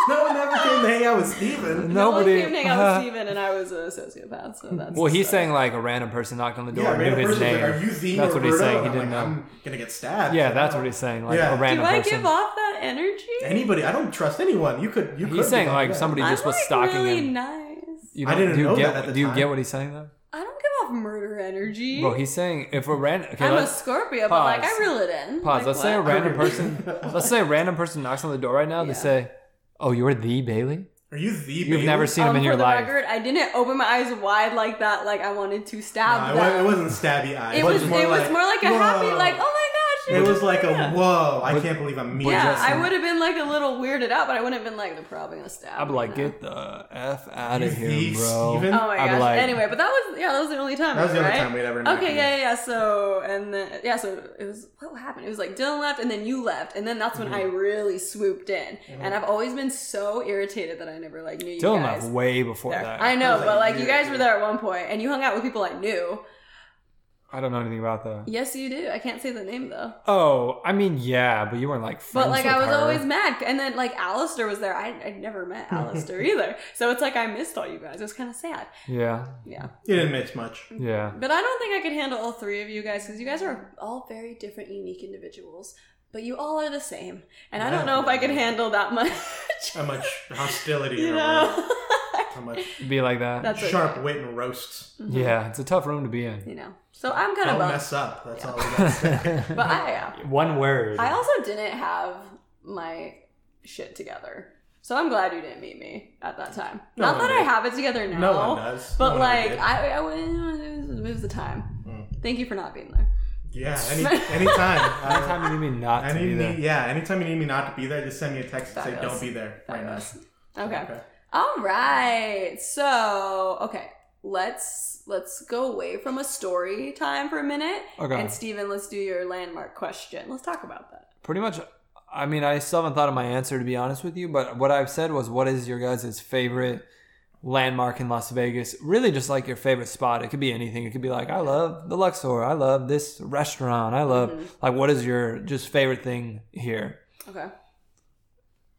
no one ever came to hang out with Steven. No one Nobody. came to hang out with uh-huh. Steven, and I was a sociopath. So that's. well, he's saying like a random person knocked on the door Yeah, and random knew his person name. like, are you the That's what he's saying. He didn't like, know. I'm gonna get stabbed. Yeah, that's what he's saying. Like Yeah. a Do random I person. give off that energy? Anybody, I don't trust anyone. You could. You could He's saying like up. somebody I'm just was like stalking really him. nice. You I don't- didn't do you know get, that at the Do you get what he's saying though? I don't give off murder energy. Well, he's saying if a random. Okay, I'm a let's Scorpio, but like I Pause. reel it in. pause. Like, let's say a random person. let's say a random person knocks on the door right now. Yeah. They say, "Oh, you're the Bailey." Are you the? Bailey? You've Bailey? never seen him Um, in for your the life. record, I didn't open my eyes wide like that. Like I wanted to stab it, wa- them. it wasn't stabby eyes. It was. more It was like, more like a happy, "Whoa." like, oh my gosh. It was like a whoa! I But- can't believe I'm meeting. Yeah, I would have been like a little weirded out, but I wouldn't have been like they're probably gonna stab. I'd be like, "Get the f out of here, bro." Steven? Oh my I'd gosh. like- anyway, but that was yeah, that was the only time. That was the only right? time we'd ever interacted. Okay, yeah, yeah, yeah. So and then yeah, so it was what happened? It was like Dylan left, and then you left, and then that's when I Mm-hmm. really swooped in. And I've always been so irritated that I never like knew you Dylan guys. left way before there. that. I know, was but like like you guys were there at one point, and you hung out with people I knew. I don't know anything about that. Yes, you do. I can't say the name though. Oh, I mean, yeah, but you weren't like friends But like with I was her. always mad, and then like Alistair was there. I I never met Alistair either, so it's like I missed all you guys. It was kind of sad. Yeah, Yeah, You didn't miss much. yeah. but I don't think I could handle all three of you guys because you guys are all very different, unique individuals. But you all are the same, and I don't know if I could handle that much. How much hostility you know. How much Be like that. that's okay. sharp wit and roasts. yeah, it's a tough room to be in. You know, so I'm kind of Don't mess up. That's all we got to say. But I am. One word. I also didn't have my shit together. So I'm glad you didn't meet me at that time. No Not one that I have it together now. No one does. But No like did. I, I it was, it was the time. Mm. Thank you for not being there. Yeah, any, anytime. I- Anytime you need me not to be there. yeah, anytime you need me not to be there, just send me a text and say don't be there right now. Okay. Okay. All right. So okay, let's let's go away from a story time for a minute. Okay. And Steven, let's do your landmark question. Let's talk about that. Pretty much. I mean, I still haven't thought of my answer to be honest with you, but what I've said was, what is your guys' favorite landmark in Las Vegas? Really, just like your favorite spot. It could be anything. It could be like, I love the Luxor. I love this restaurant. I love Mm-hmm. like, what is your just favorite thing here? Okay.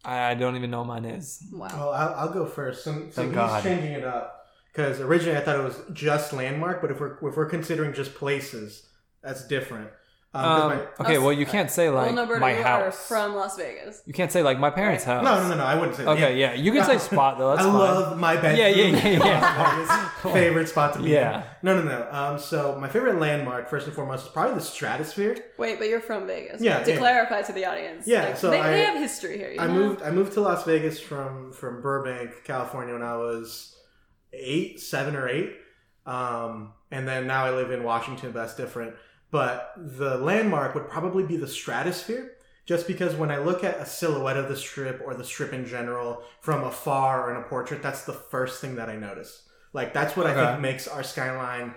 I, I don't even know what mine is. Wow. Well, I'll, I'll go first. So, so he's God. changing it up because originally I thought it was just landmark, but if we're if we're considering just places, that's different. Um, 'cause Um, my- okay, well, you can't say like well, no, my you are house. from Las Vegas. you can't say like my parents' Right. house. no, no, no, no, I wouldn't say. that. Okay, yeah, you can say spot though. That's I fine. love my bedroom. Yeah, yeah, yeah, yeah. Favorite spot to be. Yeah. in. No, no, no. Um, so my favorite landmark, first and foremost, is probably the Stratosphere. Wait, but you're from Vegas. Yeah, To yeah. clarify to the audience. Yeah, like, so they, I- they have history here. You I know? moved. I moved to Las Vegas from from Burbank, California, when I was eight, seven or eight, um, and then now I live in Washington. But that's different. But the landmark would probably be the Stratosphere, just because when I look at a silhouette of the strip or the strip in general from afar or in a portrait, that's the first thing that I notice. Like that's what I think makes our skyline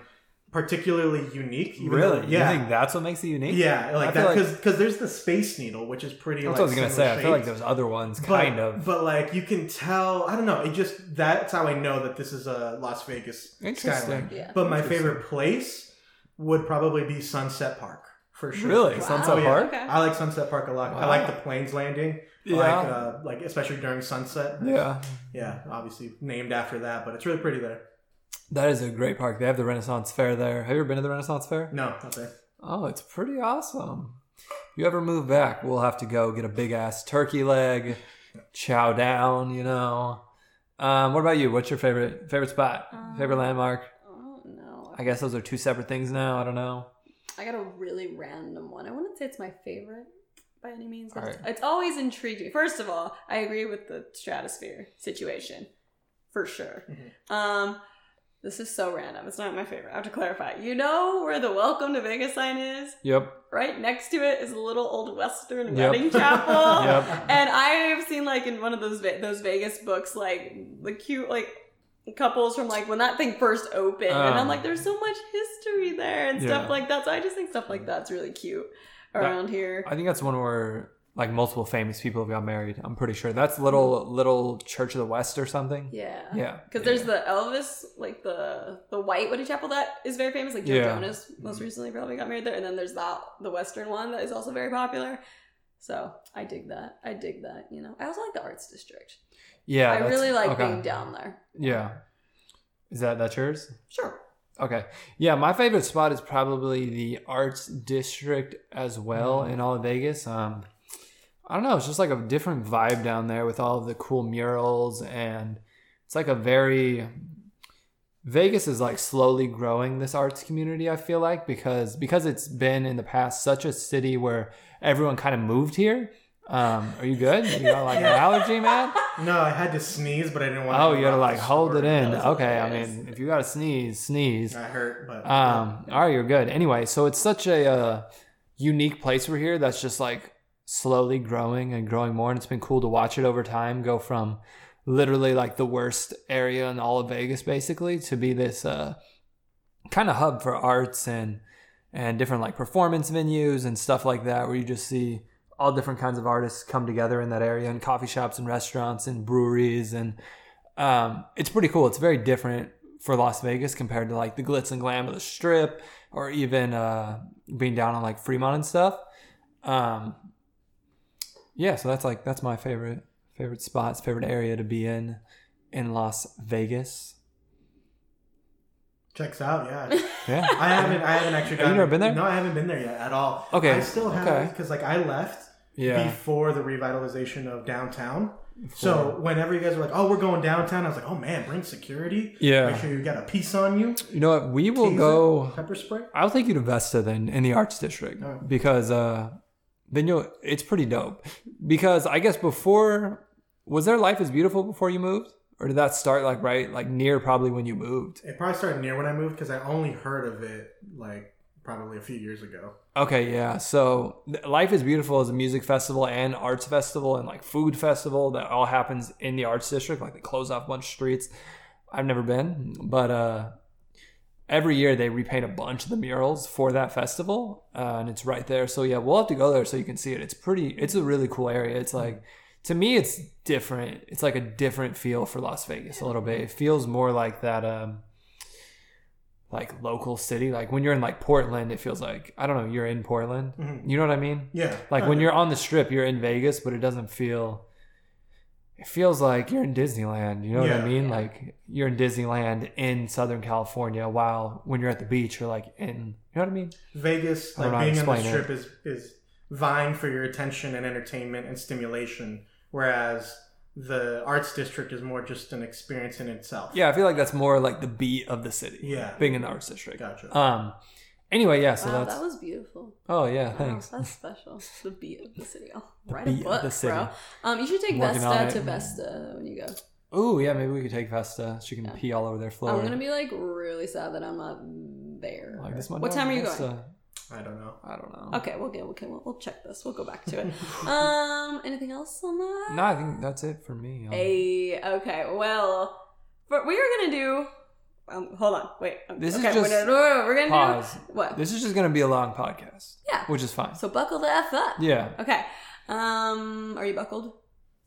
particularly unique. even Really? though- yeah. You think that's what makes it unique? yeah, like feel that like- because because there's the Space Needle, which is pretty. That's like, what I was gonna say. I feel like shapes. those other ones, But, kind of. But like you can tell, I don't know. It just that's how I know that this is a Las Vegas Interesting. skyline. Yeah. But my favorite place would probably be Sunset Park for sure. Really? Wow. Sunset Oh, yeah. Park? Okay. I like Sunset Park a lot. I like the planes landing. Yeah. Like uh, like especially during sunset. Yeah, Yeah, obviously named after that, but it's really pretty there. that is a great park. They have the Renaissance Fair there. Have you ever been to the Renaissance Fair? No, not there. Oh, it's pretty awesome. If you ever move back, we'll have to go get a big ass turkey leg, chow down. You know. Um, what about you? What's your favorite favorite spot? favorite landmark? I guess those are two separate things now. I don't know. I got a really random one. I wouldn't say it's my favorite by any means, it's, Alright. it's always intrigued me. First of all, I agree with the stratosphere situation for sure. Mm-hmm. Um, this is so random. It's not my favorite. I have to clarify. You know where the Welcome to Vegas sign is? Yep. Right next to it is a little old Western Yep. wedding chapel. Yep. And I've seen like in one of those those Vegas books, like the cute like couples from like when that thing first opened, and I'm Um, like, there's so much history there and Yeah. stuff like that. So I just think stuff like that's really cute around here. I think that's one where like multiple famous people have got married. I'm pretty sure that's little little Church of the West or something. Yeah, Yeah. Because there's the Elvis, like the the white wedding chapel that is very famous. Like Joe Yeah. Jonas most recently probably got married there, and then there's that the Western one that is also very popular. So I dig that. I dig that. You know, I also like the Arts District. Yeah. I really like okay. being down there. Yeah. Is that that's yours? Sure. Okay. Yeah, my favorite spot is probably the Arts District as well in all of Vegas. Um, I don't know. It's just like a different vibe down there with all of the cool murals, and it's like a very Vegas is like slowly growing this arts community. I feel like because because it's been in the past such a city where everyone kind of moved here. Um, are you good? You got like an allergy, man? No, I had to sneeze, but I didn't want. To Oh, you gotta like hold it in. Okay, I mean, if you gotta sneeze, sneeze. I hurt, but Um, all right, you're good. Anyway, so it's such a uh, unique place we're here that's just like slowly growing and growing more, and it's been cool to watch it over time go from literally like the worst area in all of Vegas, basically, to be this uh, kind of hub for arts and and different like performance venues and stuff like that, where you just see all different kinds of artists come together in that area, and coffee shops and restaurants and breweries and um, it's pretty cool. It's very different for Las Vegas compared to like the glitz and glam of the Strip or even uh, being down on like Fremont and stuff. Um, yeah, so that's like that's my favorite favorite spots, favorite area to be in in Las Vegas. Checks out, yeah. Yeah. I haven't. I haven't actually. Have you gotten- never been there? No, I haven't been there yet at all. Okay, I still have okay. because like I left Yeah. before the revitalization of downtown. So whenever you guys were like, "Oh, we're going downtown," I was like, "Oh man, bring security. Yeah. Make sure you got a piece on you. You know what? We will Taser, go. pepper spray." I'll take you to Vesta then in the Arts District Oh. because uh, then you'll. It's pretty dope. Because I guess before was there Life is Beautiful before you moved, or did that start like right like near probably when you moved? It probably started near when I moved because I only heard of it like probably a few years ago. Okay, yeah. So Life is Beautiful is a music festival and arts festival and like food festival that all happens in the Arts District. Like they close off a bunch of streets. I've never been, but uh, every year they repaint a bunch of the murals for that festival, uh, and it's right there. So yeah, we'll have to go there so you can see it. It's pretty. It's a really cool area. It's like to me, it's different. It's like a different feel for Las Vegas a little bit. It feels more like that. Um, like local city. Like when you're in like Portland, it feels like I don't know, you're in Portland. Mhm. You know what I mean? Yeah, Like when you're on the strip, you're in Vegas, but it doesn't feel it feels like you're in Disneyland. You know what I Yeah. mean? Like you're in Disneyland in Southern California while when you're at the beach you're like in you know what I mean? Vegas, I like know how to being on the strip, is is vying for your attention and entertainment and stimulation, whereas the arts district is more just an experience in itself. Yeah, I feel like that's more like the beat of the city. Yeah. Being in the arts district. Gotcha. Um anyway, yeah, so wow, that's that was beautiful. Oh yeah, Wow, thanks. that's special. The beat of the city. I'll The write beat a of book, the city. bro. Um, you should take working Vesta to Vesta when you go. Oh yeah, maybe we could take Vesta. She can Yeah. pee all over their floor. I'm gonna be like really sad that I'm not there. Like, this might what time are you Vesta. going? I don't know. I don't know. Okay, we'll get okay. We'll, we'll check this. We'll go back to it. um, anything else on that? No, I think that's it for me. Um, A okay. Well, but we are gonna do. Um, hold on. Wait. um, This is okay, just- we're gonna, we're gonna Pause. do what? This is just gonna be a long podcast. Yeah. Which is fine. So buckle the f up. Yeah. Okay. Um, are you buckled?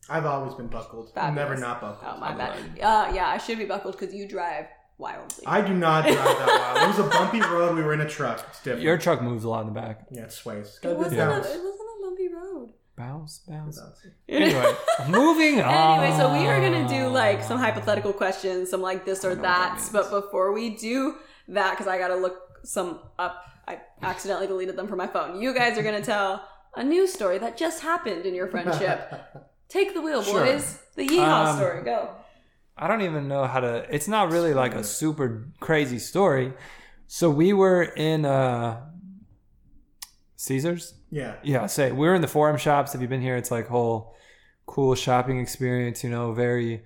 I've always been buckled. Fabulous. Never not buckled. Oh my I'm bad. Uh, yeah, I should be buckled because you drive wildly. I do not drive that wild. It was a bumpy road. We were in a truck. It's different. Your truck moves a lot in the back. yeah, it sways. It's it got wasn't. bounce. A, it wasn't a bumpy road. Bounce, bounce. Bounce. Anyway, moving on. Anyway, so we are gonna do like some hypothetical questions, some like this or I that that. But before we do that, because I gotta look some up, I accidentally deleted them from my phone. You guys are gonna tell a news story that just happened in your friendship. Take the wheel, Sure. boys. The yeehaw Um, story. Go. I don't even know how to. It's not really like a super crazy story. So we were in uh Caesars. Yeah. Yeah, say we were in the Forum shops. Have you been here? It's like whole cool shopping experience. You know, very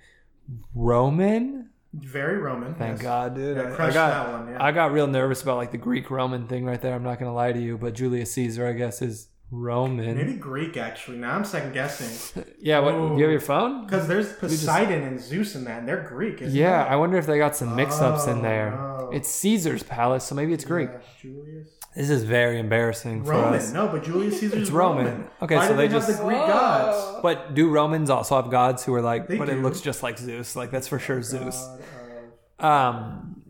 Roman. Very Roman. Thank yes. God, dude. Yeah, I- got that one. Yeah. I got real nervous about like the Greek Roman thing right there. I'm not gonna lie to you, but Julius Caesar, I guess, is Roman. Maybe Greek actually. Now I'm second guessing Yeah. What? Ooh. You have your phone? because there's just- Poseidon and Zeus in that, and they're Greek. Isn't Yeah, it? I wonder if they got some mix-ups in Oh, there. no. It's Caesar's palace, so maybe it's Greek. Yeah, Julius. This is very embarrassing for Roman. us. No, but Julius Caesar's It's Roman. Roman. Okay, Why so do they they, have just- the Greek Whoa. gods. But do Romans also have gods who are like? They but it looks just like Zeus. Like that's for sure Zeus. God Um.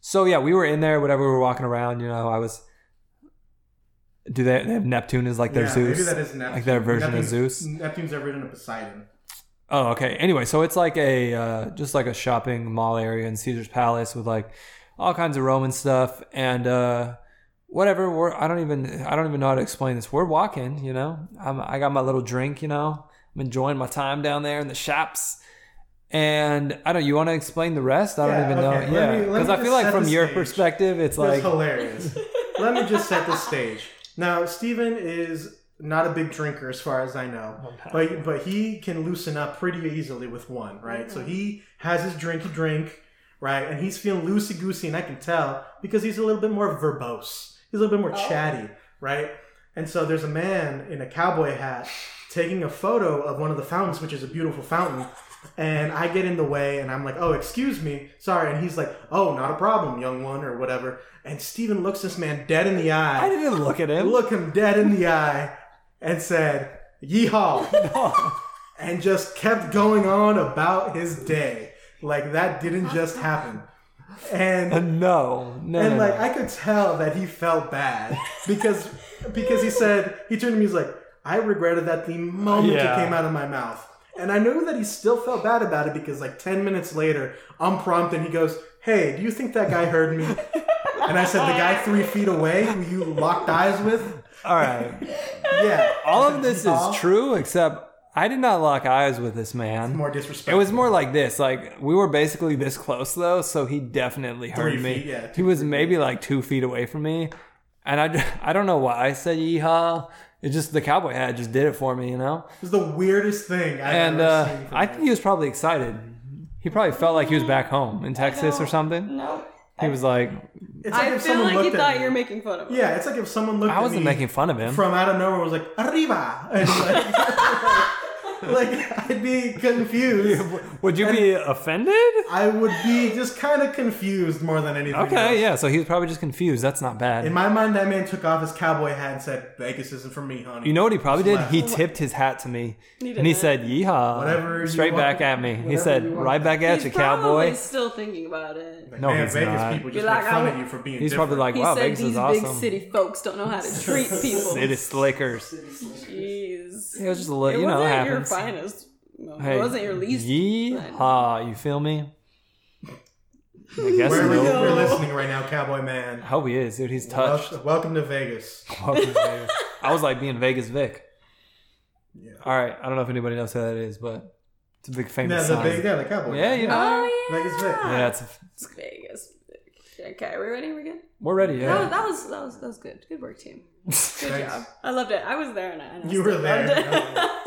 So yeah, we were in there. Whatever, we were walking around. You know, I was. Do they, they have Neptune as like their yeah, Zeus? Maybe that is Neptune. Like their version of Zeus? Neptune's their version of Poseidon. Oh, okay. Anyway, so it's like a uh, just like a shopping mall area in Caesar's Palace with like all kinds of Roman stuff and uh, whatever. We're I don't even I don't even know how to explain this. We're walking, you know. I'm, I got my little drink, you know. I'm enjoying my time down there in the shops. And I don't. You want to explain the rest? I don't even okay. know. Let Yeah, me- let me because I feel like from your stage. perspective, it's That's like hilarious. Let me just set the stage. Now, Steven is not a big drinker as far as I know, but but he can loosen up pretty easily with one, right? So mm-hmm. he has his drink drinky drink, right, and he's feeling loosey goosey, and I can tell because he's a little bit more verbose. He's a little bit more oh. chatty, right? And so there's a man in a cowboy hat taking a photo of one of the fountains, which is a beautiful fountain. And I get in the way and I'm like, oh, excuse me, sorry. And he's like, oh, not a problem, young one, or whatever. And Steven looks this man dead in the eye. I eye, didn't look at him. look him dead in the eye, and said, yeehaw. and just kept going on about his day. Like that didn't just happen. and uh, no, no, and no, like no. I could tell that he felt bad because because he said he turned to me he's like I regretted that the moment Yeah. it came out of my mouth and I knew that he still felt bad about it because like 10 minutes later unprompted he goes hey do you think that guy heard me and I said the guy three feet away who you locked eyes with All right. yeah All of this is true, except I did not lock eyes with this man. more It was more like this. Like we were basically this close though, so he definitely heard Three me. feet, yeah, he was maybe like two feet away from me, and I, I don't know why I said yeehaw. It just the cowboy hat just did it for me, you know. it was the weirdest thing I've And ever uh, seen I think he was probably excited. He probably felt like he was back home in Texas or something. No. He was like, it's like I if feel someone like you looked at thought me- you were making fun of him. yeah it's like if someone looked I wasn't me making fun of him. from out of nowhere was like arriba and like, like I'd be confused Would you be offended? I would be just kind of confused more than anything Okay, else. yeah. So he was probably just confused. That's not bad. in my mind that man took off his cowboy hat and said Vegas isn't for me honey You know what he probably did? Left. He tipped his hat to me, He and he said, "Yeehaw!" Whatever straight want- back at me. He said, "Right back at He's you, probably cowboy." still thinking about it. Like, No, man, he's Vegas not. people just You're make like, fun I- of you for being He's different. probably like, He "Wow, said Vegas these is big awesome." city folks don't know how to treat people. City slickers. Jeez. It was just a little, you know, it wasn't happens. Finest. No, Hey, it wasn't your least. Yeehaw! You feel me? I guess Wherever so. you're listening right now, cowboy man. I hope he is, dude. He's touched. Wel- welcome to Vegas. Welcome to Vegas. I was like being Vegas Vic. Yeah. All right, I don't know if anybody knows who that is, but it's a big Yeah, famous the sign. big, yeah, the cowboy. Yeah, you know. Oh yeah. Vegas Vic. Yeah, it's It's Vegas. Okay, are we ready? We're good. we're ready. That, was, Yeah. that was that was that was good. Good work, team. Good Thanks. job. I loved it. I was there and I, and I You were there.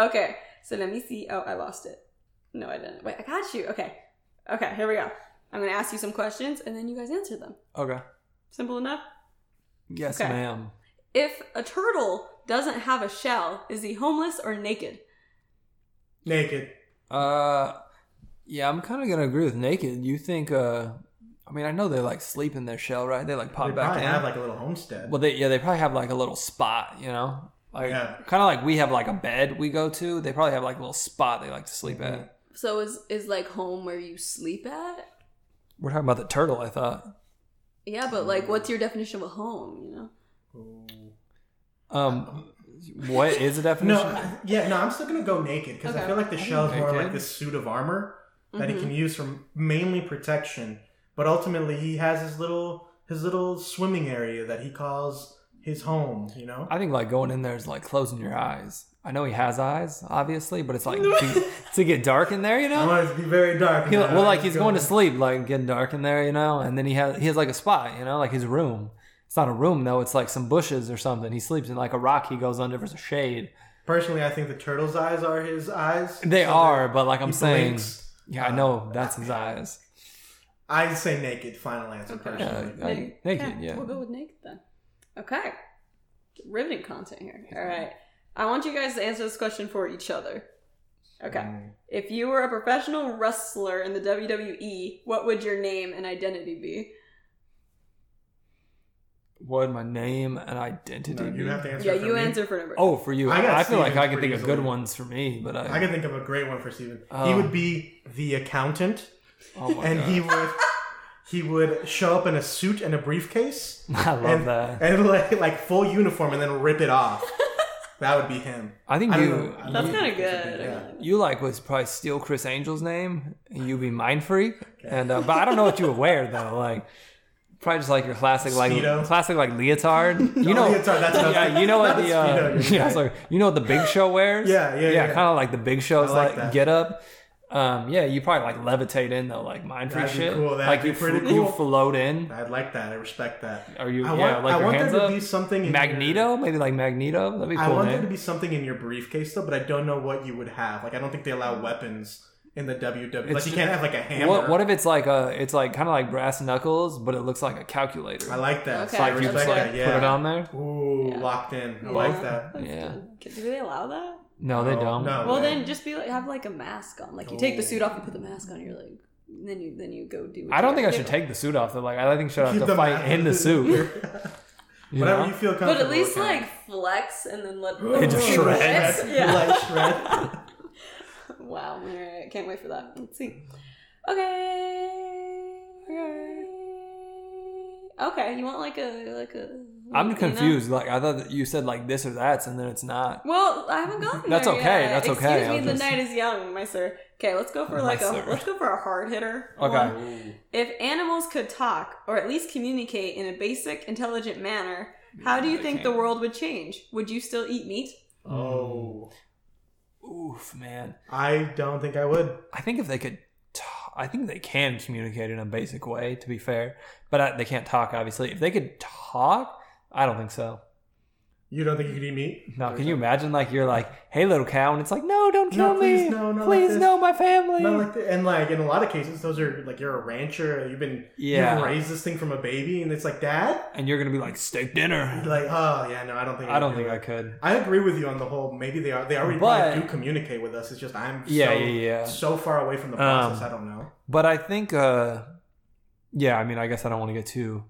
loved it. okay, so let me see. Oh, I lost it. No, I didn't. Wait, I got you. Okay, okay. Here we go. I'm gonna ask you some questions and then you guys answer them. Okay. Simple enough. Yes, Okay. ma'am. If a turtle doesn't have a shell, is he homeless or naked? Naked. Uh, yeah, I'm kind of gonna agree with naked. You think? Uh, I mean, I know they like sleep in their shell, right? They like pop They back probably in. have like a little homestead. well, they yeah, they probably have like a little spot, you know, like Yeah. kind of like we have like a bed we go to. They probably have like a little spot they like to sleep Mm-hmm. at. So is is like home where you sleep at? We're talking about the turtle, I thought. Yeah, but like, what's your definition of a home? You know. Um, what is the definition? No, yeah, no, I'm still gonna go naked because I feel like the shell is more Naked. like this suit of armor that Mm-hmm. he can use for mainly protection, but ultimately he has his little his little swimming area that he calls his home. You know, I think like going in there is like closing your eyes. I know he has eyes, obviously, but it's like to, to get dark in there, you know. I know. want it to be very dark. He, well, like he's go going to sleep, like getting dark in there, you know. And then he has he has like a spot, you know, like his room. It's not a room though; it's like some bushes or something. He sleeps in like a rock. He goes under for some shade. Personally, I think the turtle's eyes are his eyes. They So are, but like I'm saying, blinks. yeah, I know that's his eyes. I say naked. Final answer. Okay. Personally. Yeah, I- naked, yeah. We'll go with naked then. Okay. Riveting content here. All right. I want you guys to answer this question for each other. Okay. Mm. If you were a professional wrestler in the WWE, what would your name and identity be? What would my name and identity? No, be? you have to answer. yeah, for you me. answer for number. Oh, for you, I I, got feel like I can pretty think of good ones for me, but I, I can think of a great one for Steven. he Oh. would be the accountant, oh my and God. he would he would show up in a suit and a briefcase, I love and, that. and like like full uniform, and then rip it off. that would be him. I think I don't you know. That's kind of think it's a good. big- yeah. you like was probably steal Criss Angel's name and you be mind freak. And uh, but I don't know what you would wear though. Like probably just like your classic like Speedo. classic like leotard. You know, leotard, that's what yeah, thinking. you know what the uh, Speedo, yeah, right. sorry, you know what the Big Show wears. Yeah, yeah, yeah, yeah. kind of like the Big Show's I like like, get up. Um, yeah, you probably like levitate in though, like mind freak shit. cool, that'd like be you pretty fl- you float in. I'd like that. I respect that. Are you I yeah want, like I your want hands there to up? be something in Magneto, maybe like Magneto. That'd be Your, I want name. there to be something in your briefcase though, but I don't know what you would have. Like I don't think they allow weapons in the WWE. Like It's you ju- can't have like a hammer. What, what if it's like a it's like kind of like brass knuckles, but it looks like a calculator. I like that. Okay. So I like you respect just like that. Yeah. put it on there. Ooh, Yeah. locked in. I Yeah. like that. That's Yeah. good. Do they allow that? No, they No, don't. no. Well, man. then just be like have like a mask on. Like you take the oh. suit off, and put the mask on. You're like, and then you then you go do. what I don't think I should take the suit off. Though. Like I think I should have Keep to the fight mask. in the suit. You Whatever know? you feel comfortable. But at least with, man. like flex and then let It just see shreds. what's- Yeah. Like shred. Wow. All right. Can't wait for that. Let's see. Okay. Okay, you want like a like a. I'm you know? confused. Like I thought that you said like this or that, and then it's not. Well, I haven't gotten That's okay, yet. that's okay, Excuse me, I'm the just- night is young, my sir. Okay, let's go for My like a sir. let's go for a hard hitter. Okay. One. If animals could talk or at least communicate in a basic, intelligent manner, how do you they think the can't. world would change? Would you still eat meat? Oh, Oof, man. I don't think I would. I think if they could, t- I think they can communicate in a basic way. To be fair, but I, they can't talk. Obviously, if they could talk, I don't think so. You don't think you could eat meat? No, can you imagine? Like you're like, "Hey, little cow," and it's like, "No, don't No, kill please, me! no, not like please, this." no, my family." Not like. And like in a lot of cases, those are like you're a rancher. You've been Yeah. you've raised this thing from a baby, and it's like, Dad, and you're gonna be like, "Steak dinner." like, oh yeah, no, I don't think I don't think I could. I agree with you on the whole. Maybe they are. They already But- do communicate with us. It's just I'm Yeah, so, yeah, yeah. so far away from the process. Um, I don't know. But I think, uh, yeah, I mean, I guess I don't want to get too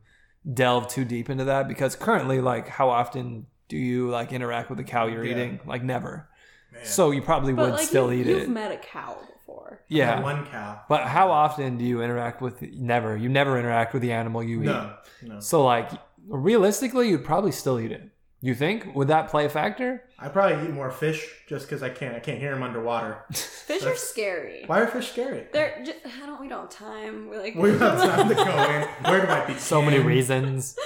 delve too deep into that because currently, like, how often do you like interact with the cow you're Yeah. eating? Like, never. Man. So you probably But would like still you, eat you've it. met a cow before. yeah. That one cow. But how often do you interact with? Never. You never interact with the animal you eat. No, no. So like, realistically, you'd probably still eat it. You think? Would that play a factor? I probably eat more fish just because I can't. I can't hear them underwater. Fish are scary. Why are fish scary? They're just, I don't we don't have time. We're like We don't have time to go in. Where do I begin? So many reasons.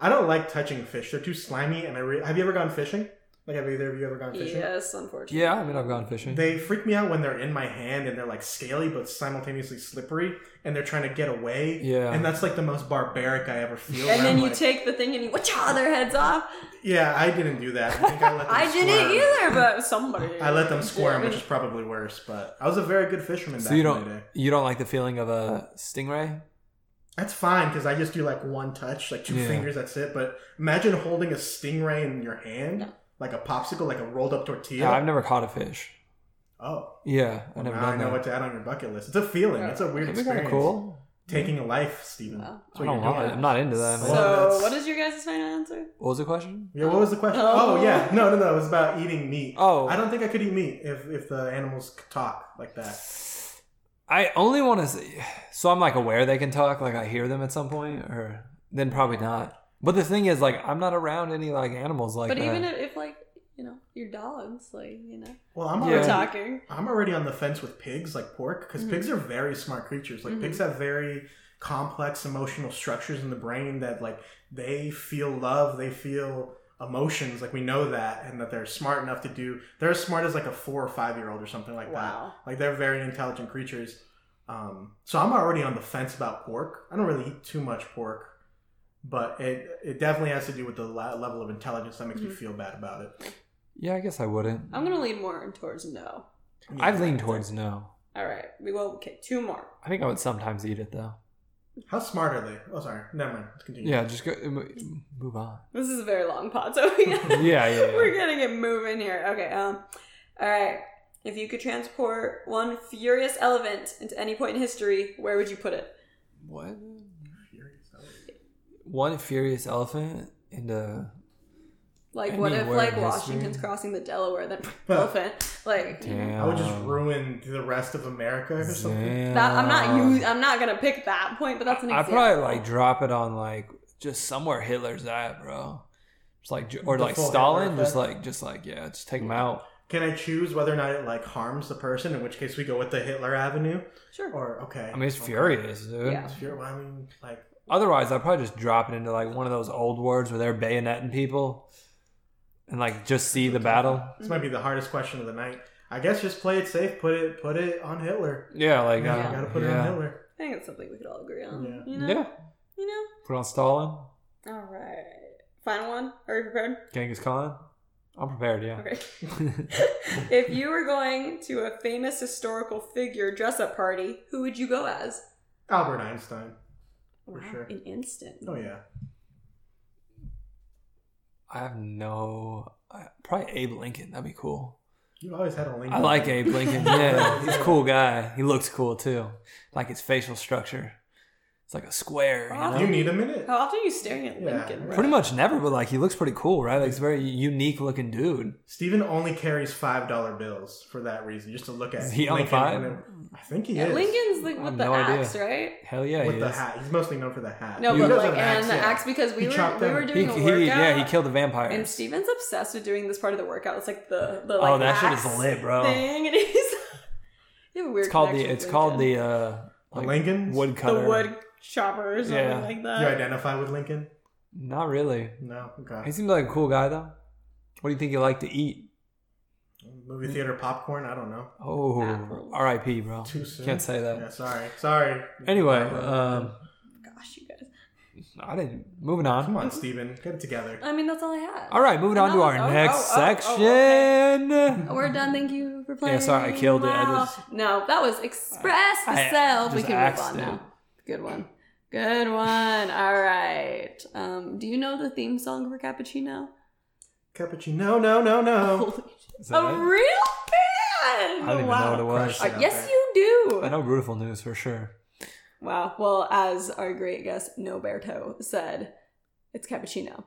I don't like touching fish. They're too slimy, and I re- have you ever gone fishing? Like, have either of you ever gone fishing? Yes, unfortunately. Yeah, I mean, I've gone fishing. They freak me out when they're in my hand and they're like scaly but simultaneously slippery, and they're trying to get away. Yeah. and that's like the most barbaric I ever feel. And then I'm you like, take the thing and you wacha their heads off. Yeah, I didn't do that. I think I let them. I didn't either, but somebody. I let them squirm, which is probably worse. But I was a very good fisherman back so you in the don't day. you don't like the feeling of a stingray? That's fine because I just do like one touch, like two Yeah. fingers. That's it. But imagine holding a stingray in your hand, No. Like a popsicle, like a rolled up tortilla. Yeah, I've never caught a fish. oh, Yeah, I've well, never now I know that. what to add on your bucket list. It's a feeling. It's a weird It'd experience. of cool. Taking a life, Steven. Wow. I what don't you're want it. doing. I'm not into that. man. So, that's- what is your guys' final answer? What was the question? Yeah, what was the question? Oh. Oh, yeah, no, no, no. It was about eating meat. Oh. I don't think I could eat meat if if the animals could talk like that. I only want to see. So I'm like aware they can talk. Like I hear them at some point, or then probably not. But the thing is, like, I'm not around any like animals like but that. even if, if, like, you know, your dogs, like, you know, Well, I'm we're already, talking. I'm already on the fence with pigs, like pork, because Mhm. pigs are very smart creatures. Like Mhm. pigs have very complex emotional structures in the brain that like they feel love, they feel emotions. Like we know that, and that they're smart enough to do. They're as smart as like a four or five year old or something like that. Wow. Like they're very intelligent creatures. Um, so I'm already on the fence about pork. I don't really eat too much pork, but it it definitely has to do with the la- level of intelligence that makes me Mhm. feel bad about it. yeah, I guess I wouldn't. I'm going to lean more towards no. I've leaned towards no. All right. We will, okay, two more. I think I would sometimes eat it though. How smart are they? Oh, sorry. Never mind. Let's continue. Yeah, just go move on. This is a very long pod, so we Yeah, yeah, yeah. we're getting it moving here. Okay. Um. All right. If you could transport one furious elephant into any point in history, where would you put it? What? Furious elephant. One furious elephant in the Like, what if Anywhere like in Washington's history? crossing the Delaware, then elephant? Like damn. I would just ruin the rest of America or something. That. I'm not use. I'm not gonna pick that point, but that's an example. I'd example. probably like drop it on like just somewhere Hitler's at, bro. Just like j- or The like full Stalin, Hitler just effect? like just like yeah, just take him out. Can I choose whether or not it like harms the person? In which case, we go with the Hitler Avenue. Sure. Or okay. I mean, it's okay. furious, dude. Yeah. It's furious. I mean, like Otherwise, I'd probably just drop it into like one of those old wars where they're bayoneting people, and like just see the battle. this might be the hardest question of the night. I guess just play it safe. Put it put it on Hitler. Yeah, like Yeah, uh, gotta put it on Hitler. I think it's something we could all agree on. Yeah. You know. Yeah, You know. put on Stalin, All right. Final one. Are you prepared? Genghis Khan. I'm prepared. Yeah. Okay. if you were going to a famous historical figure dress up party, who would you go as? Albert Einstein. For Wow, sure. An instant. Oh yeah. I have no. I, probably Abe Lincoln. That'd be cool. You always had a Lincoln. I like Abe Lincoln. Yeah, he's a cool guy. He looks cool too. Like his facial structure. It's like a square. You know? You need a minute. How often are you staring at Yeah, Lincoln? right. Pretty much never, but like he looks pretty cool, right? Like he's a very unique looking dude. Steven only carries five dollar bills for that reason, just to look at. Is he on Lincoln five? whenever- I think he Yeah, is. Lincoln's like with the no idea. axe, right? Hell yeah, with he the is. hat. He's mostly known for the hat. No, He but does like have and the yeah. axe because we He were we them. were He, doing a he, workout. yeah, he killed the vampire. And Steven's obsessed with doing this part of the workout. It's like the the like oh, that shit axe is lit, bro. thing, and he's you have a weird. It's called the. It's called the. uh The like, Lincolns? woodcutter. the wood chopper or something Yeah. like You identify with Lincoln? Not really. No. Okay. He Okay. seems like a cool guy though. What do you think he liked to eat? Movie theater popcorn. I don't know. Oh, Apples. R.I.P. Bro. Too soon. Can't say that. Yeah. Sorry. Sorry. Anyway, um, Gosh, you guys. I didn't. Moving on. come on, Steven. Get it together. I mean, that's all I had. All right, moving on to our Oh, oh, next oh, section. We're done. Thank you for playing. Yeah, sorry, I killed it. I just- no, that was express the I self. We can move on it. now. Good one. Good one. All right. Um, do you know the theme song for Cappuccino? Cappuccino. No, no, no. Holy Is a it? real fan. I don't even wow. know what it was. Crushed Uh, yes, you do. I know Beautiful News for sure. Wow. Well, as our great guest Noberto said, it's cappuccino.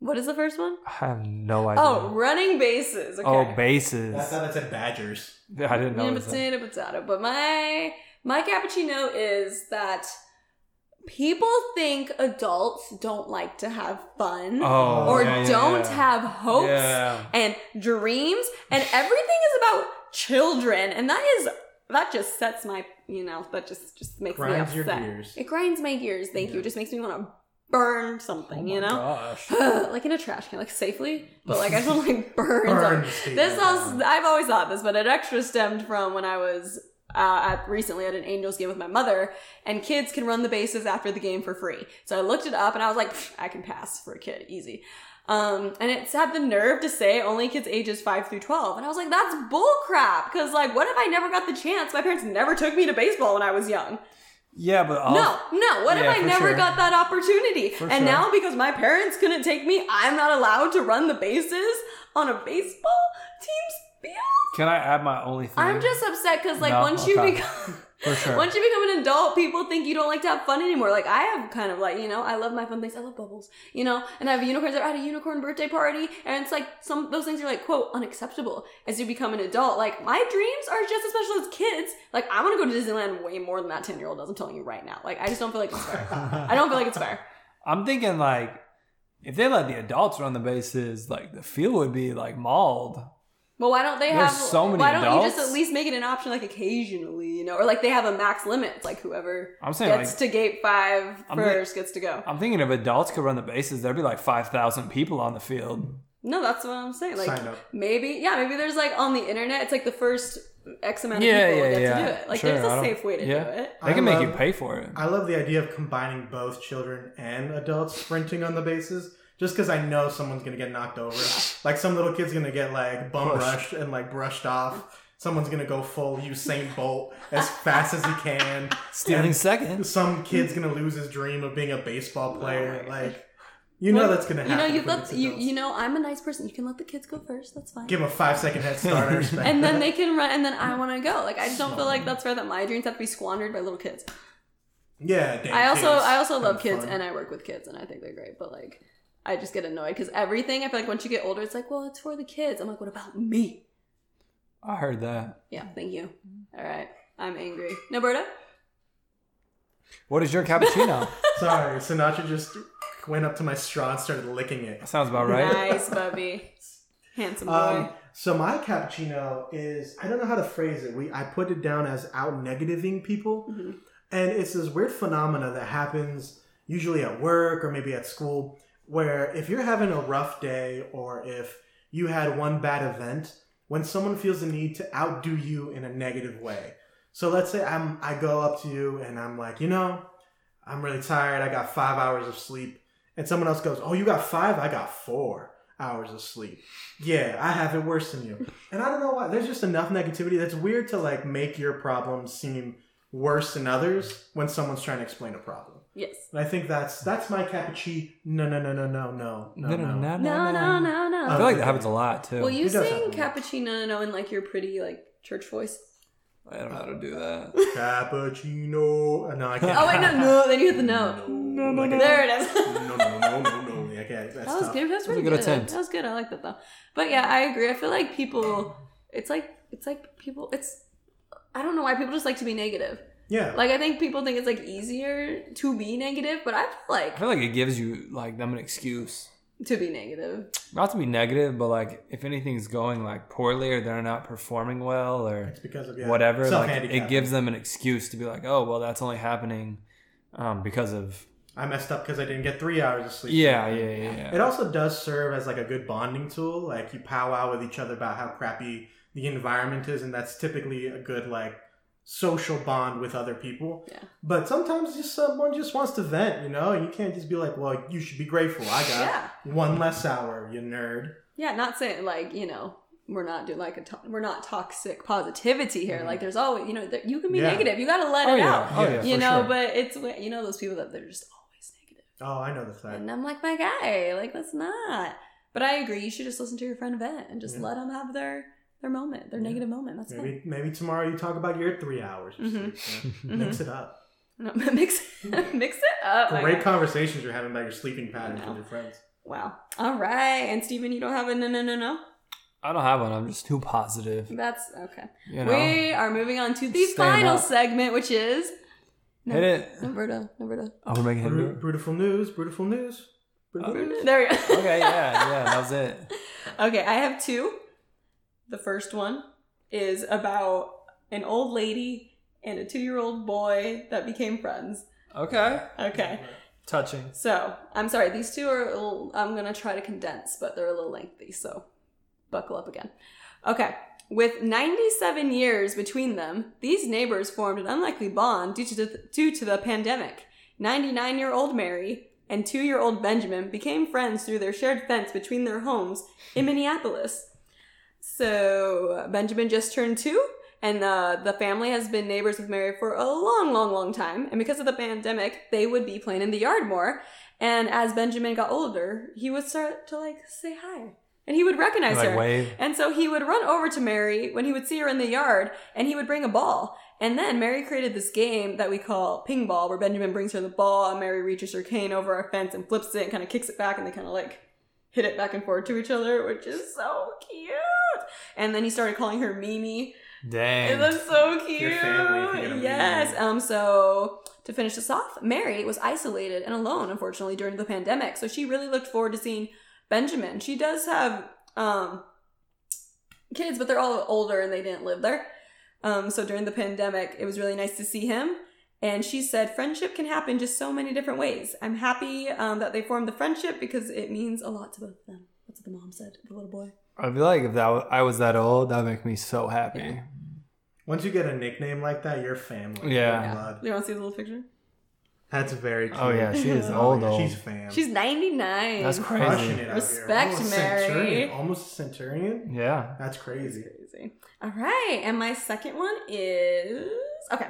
What is the first one? I have no idea. Oh, running bases. Okay. Oh, bases. I thought it said Badgers. I didn't know. Yeah, it was that. potato, potato. But my my cappuccino is that people think adults don't like to have fun Oh, or yeah, don't yeah. have hopes Yeah. and dreams, and everything is about children, and that is that just sets my you know that just just makes Grinds me your upset. gears. It grinds my gears. Thank you. It just makes me want to burn something. Oh you know. Gosh. like in a trash can, like safely, but like I just want to like burn. Burn This also, I've always thought this, but it extra stemmed from when I was uh, at recently at an Angels game with my mother, and kids can run the bases after the game for free. So I looked it up, and I was like, I can pass for a kid, easy. Um, and it's had the nerve to say only kids ages five through twelve, and I was like, that's bullcrap. Because like, what if I never got the chance? My parents never took me to baseball when I was young. Yeah, but I'll, No, no. What Yeah, if I never sure. got that opportunity? For and sure. now because my parents couldn't take me, I'm not allowed to run the bases on a baseball team's field. Can I add my only thing? I'm just upset because like No, once you become For sure. once you become an adult, people think you don't like to have fun anymore. Like I have kind of like you know I love my fun things. I love bubbles, you know, and I have unicorns. I had a unicorn birthday party, and it's like some those things are like quote unacceptable as you become an adult. Like my dreams are just as special as kids. Like I want to go to Disneyland way more than that ten year old does. I'm telling you right now. Like I just don't feel like it's fair. I don't feel like it's fair. I'm thinking like if they let the adults run the bases, like the field would be like mauled. Well, why don't they There's have? so many why don't you just at least make it an option, like occasionally, you know, or like they have a max limit. It's like whoever I'm saying gets like to gate 5 I'm first gets to go. I'm thinking if adults could run the bases, there'd be like five thousand people on the field. No, that's what I'm saying. Like Sign up. maybe, yeah, maybe there's like on the internet, it's like the first X amount of Yeah, people yeah, get yeah. to do it. Like Sure, there's a safe way to yeah. do it. They I can make you pay for it. I love the idea of combining both children and adults sprinting on the bases. Just because I know someone's gonna get knocked over, like some little kid's gonna get like bum Push. rushed and like brushed off. Someone's gonna go full Usain Bolt as fast as he can. Stealing And seconds. Some kid's gonna lose his dream of being a baseball oh player. Oh like, you know Well, that's gonna happen. You happen. know, you let these you you know, I'm a nice person. You can let the kids go first. That's fine. give him a five second head start. I respect and then they can run, and then I want to go. Like I just don't feel like that's fair that my dreams have to be squandered by little kids. yeah. Damn I also kids. I also love kids fun. and I work with kids and I think they're great, but like I just get annoyed because everything I feel like once you get older, it's like, well, it's for the kids. I'm like, what about me? I heard that. Yeah, thank you. All right, I'm angry. No, Berta. What is your cappuccino? Sorry, Sinatra just went up to my straw and started licking it. Sounds about right. Nice, Bubby. Handsome boy. Um, so my cappuccino is I don't know how to phrase it. We I put it down as out negativing people, Mhm. and it's this weird phenomena that happens usually at work or maybe at school, where if you're having a rough day or if you had one bad event, when someone feels the need to outdo you in a negative way. So let's say I'm I go up to you and I'm like, you know, I'm really tired. I got five hours of sleep, and someone else goes, oh, you got five? I got four hours of sleep. Yeah, I have it worse than you. And I don't know why. There's just enough negativity that's weird to like make your problems seem worse than others when someone's trying to explain a problem. Yes. And I think that's that's my cappuccino. No, no, no, no, no, no, no, No, no, no. no, No, no, no, no. I feel like that happens a lot too. Will you sing cappuccino no in like your pretty like church voice? I don't know how to do that. Cappuccino. Uh, No, I can't. Oh wait, no, no. Then you hit the note. No, no, no, There it is. no, no, no, no, no. Okay, that's That was tough. good. That was a pretty good good. attempt. That was good. I like that though. But yeah, I agree. I feel like people. It's like it's like people. It's. I don't know why people just like to be negative. Yeah. Like I think people think it's like easier to be negative, but I feel like I feel like it gives you like them an excuse. to be negative. Not to be negative, but like if anything's going like poorly or they're not performing well or it's because of yeah, whatever, like it gives them an excuse to be like, oh well, that's only happening um, because of I messed up because I didn't get three hours of sleep. yeah, yeah, yeah. yeah. It also does serve as like a good bonding tool. Like you powwow with each other about how crappy the environment is, and that's typically a good like social bond with other people. Yeah. But sometimes just someone just wants to vent, you know. You can't just be like, "Well, you should be grateful. I got Yeah. one less hour, you nerd." Yeah, not saying like you know we're not doing like a to- we're not toxic positivity here. Mhm. Like there's always you know there, you can be Yeah. negative. You got to let oh it out. oh yeah, you know, sure. but it's you know those people that they're just always negative. Oh, I know the fact. And I'm like, my guy, like that's not. But I agree. You should just listen to your friend vent and just let them have their their moment, their Yeah. negative moment. That's Maybe maybe tomorrow you talk about your three hours. Of Mhm. sleep. Yeah. Mix it up. No, mix mix it up. Great conversations you're having about your sleeping patterns with your friends. Wow. All right. And Steven, you don't have a no no no no. I don't have one. I'm just too positive. That's okay. You know, We are moving on to the final up. segment, which is hit it. Roberta. Roberta. Oh, we're making him do Bru- Beautiful news. Beautiful news. Beautiful Uh, news. There we go. Okay, yeah, yeah, that was it. Okay, I have two. The first one is about an old lady and a two year old boy that became friends. Okay, Okay, touching. so I'm sorry, these two are, little, I'm gonna try to condense, but they're a little lengthy, so buckle up again. Okay, with 97 years between them, these neighbors formed an unlikely bond due to the, due to the pandemic. 99 year old Mary and two year old Benjamin became friends through their shared fence between their homes in Minneapolis. So Benjamin just turned two, and uh, the family has been neighbors with Mary for a long, long, long time. And because of the pandemic, they would be playing in the yard more. And as Benjamin got older, he would start to like say hi, and he would recognize Like her. wave. And so he would run over to Mary when he would see her in the yard, and he would bring a ball. And then Mary created this game that we call ping ball, where Benjamin brings her the ball, and Mary reaches her cane over our fence and flips it and kind of kicks it back, and they kind of like hit it back and forth to each other, which is so cute. And then he started calling her Mimi. Dang. It was so cute. Yes. Mimi. Um. So to finish this off, Mary was isolated and alone, unfortunately, during the pandemic. So she really looked forward to seeing Benjamin. She does have um kids, but they're all older and they didn't live there. Um. So during the pandemic, it was really nice to see him. And she said, friendship can happen just so many different ways. I'm happy um, that they formed the friendship because it means a lot to both of them. That's what the mom said, the little boy. I feel like if that wa- I was that old, that would make me so happy. Once you get a nickname like that, you're family. Yeah. You're. You want to see the little picture? That's very cute. Oh yeah, she is Oh, old, yeah, old. She's fam. She's 99. That's crushing crazy. it out Respect, here. Almost Mary. Centurion. Almost a centurion. Yeah. That's crazy. crazy. All right, and my second one is okay.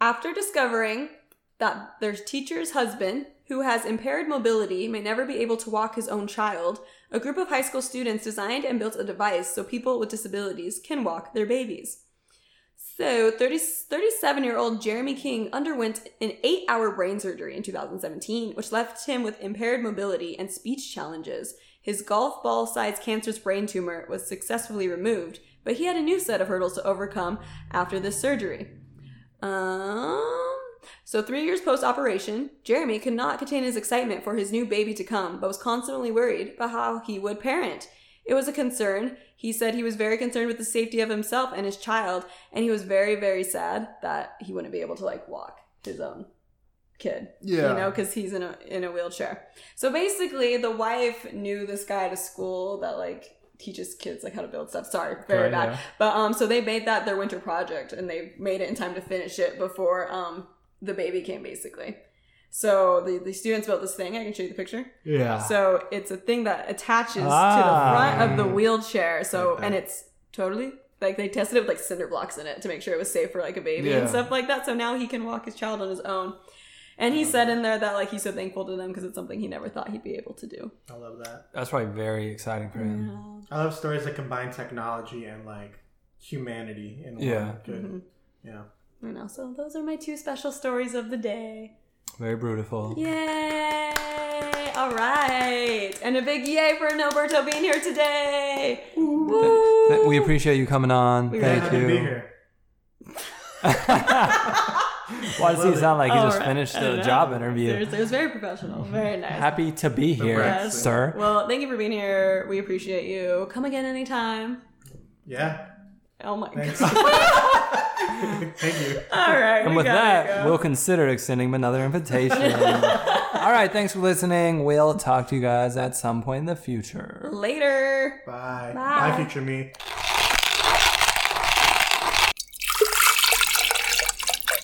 After discovering that their teacher's husband, who has impaired mobility, may never be able to walk his own child, a group of high school students designed and built a device so people with disabilities can walk their babies. So, 30, 37 year old Jeremy King underwent an eight hour brain surgery in 2017, which left him with impaired mobility and speech challenges. His golf ball sized cancerous brain tumor was successfully removed, but he had a new set of hurdles to overcome after this surgery. Um, so three years post operation, Jeremy could not contain his excitement for his new baby to come, but was constantly worried about how he would parent. It was a concern. He said he was very concerned with the safety of himself and his child, and he was very, very sad that he wouldn't be able to like walk his own kid. Yeah. You know, because he's in a in a wheelchair. So basically the wife knew this guy at a school that like teaches kids like how to build stuff. Sorry, very Right, bad. yeah. But um so they made that their winter project and they made it in time to finish it before um the baby came basically. So the, the students built this thing. I can show you the picture. Yeah. So it's a thing that attaches Ah. to the front of the wheelchair. So Like and it's totally like they tested it with like cinder blocks in it to make sure it was safe for like a baby and stuff like that. So now he can walk his child on his own. And he said in there that like he's so thankful to them because it's something he never thought he'd be able to do. I love that. That's probably very exciting for him. I love stories that combine technology and like humanity in Yeah. one good. Mm-hmm. Yeah. I know. So those are my two special stories of the day. Very beautiful. Yay! All right, and a big yay for Noberto being here today. Woo! Th- We appreciate you coming on. We Thank Happy you. to. Why does he sound like he All just right. finished the job interview? Seriously, it was very professional. Very nice. Happy to be here, Yes. sir. Well, thank you for being here. We appreciate you. Come again anytime. Yeah. Oh my Thanks. god. Thank you. All right. And with that, go. we'll consider extending him another invitation. All right, thanks for listening. We'll talk to you guys at some point in the future. later. Bye. Bye. Bye, future me.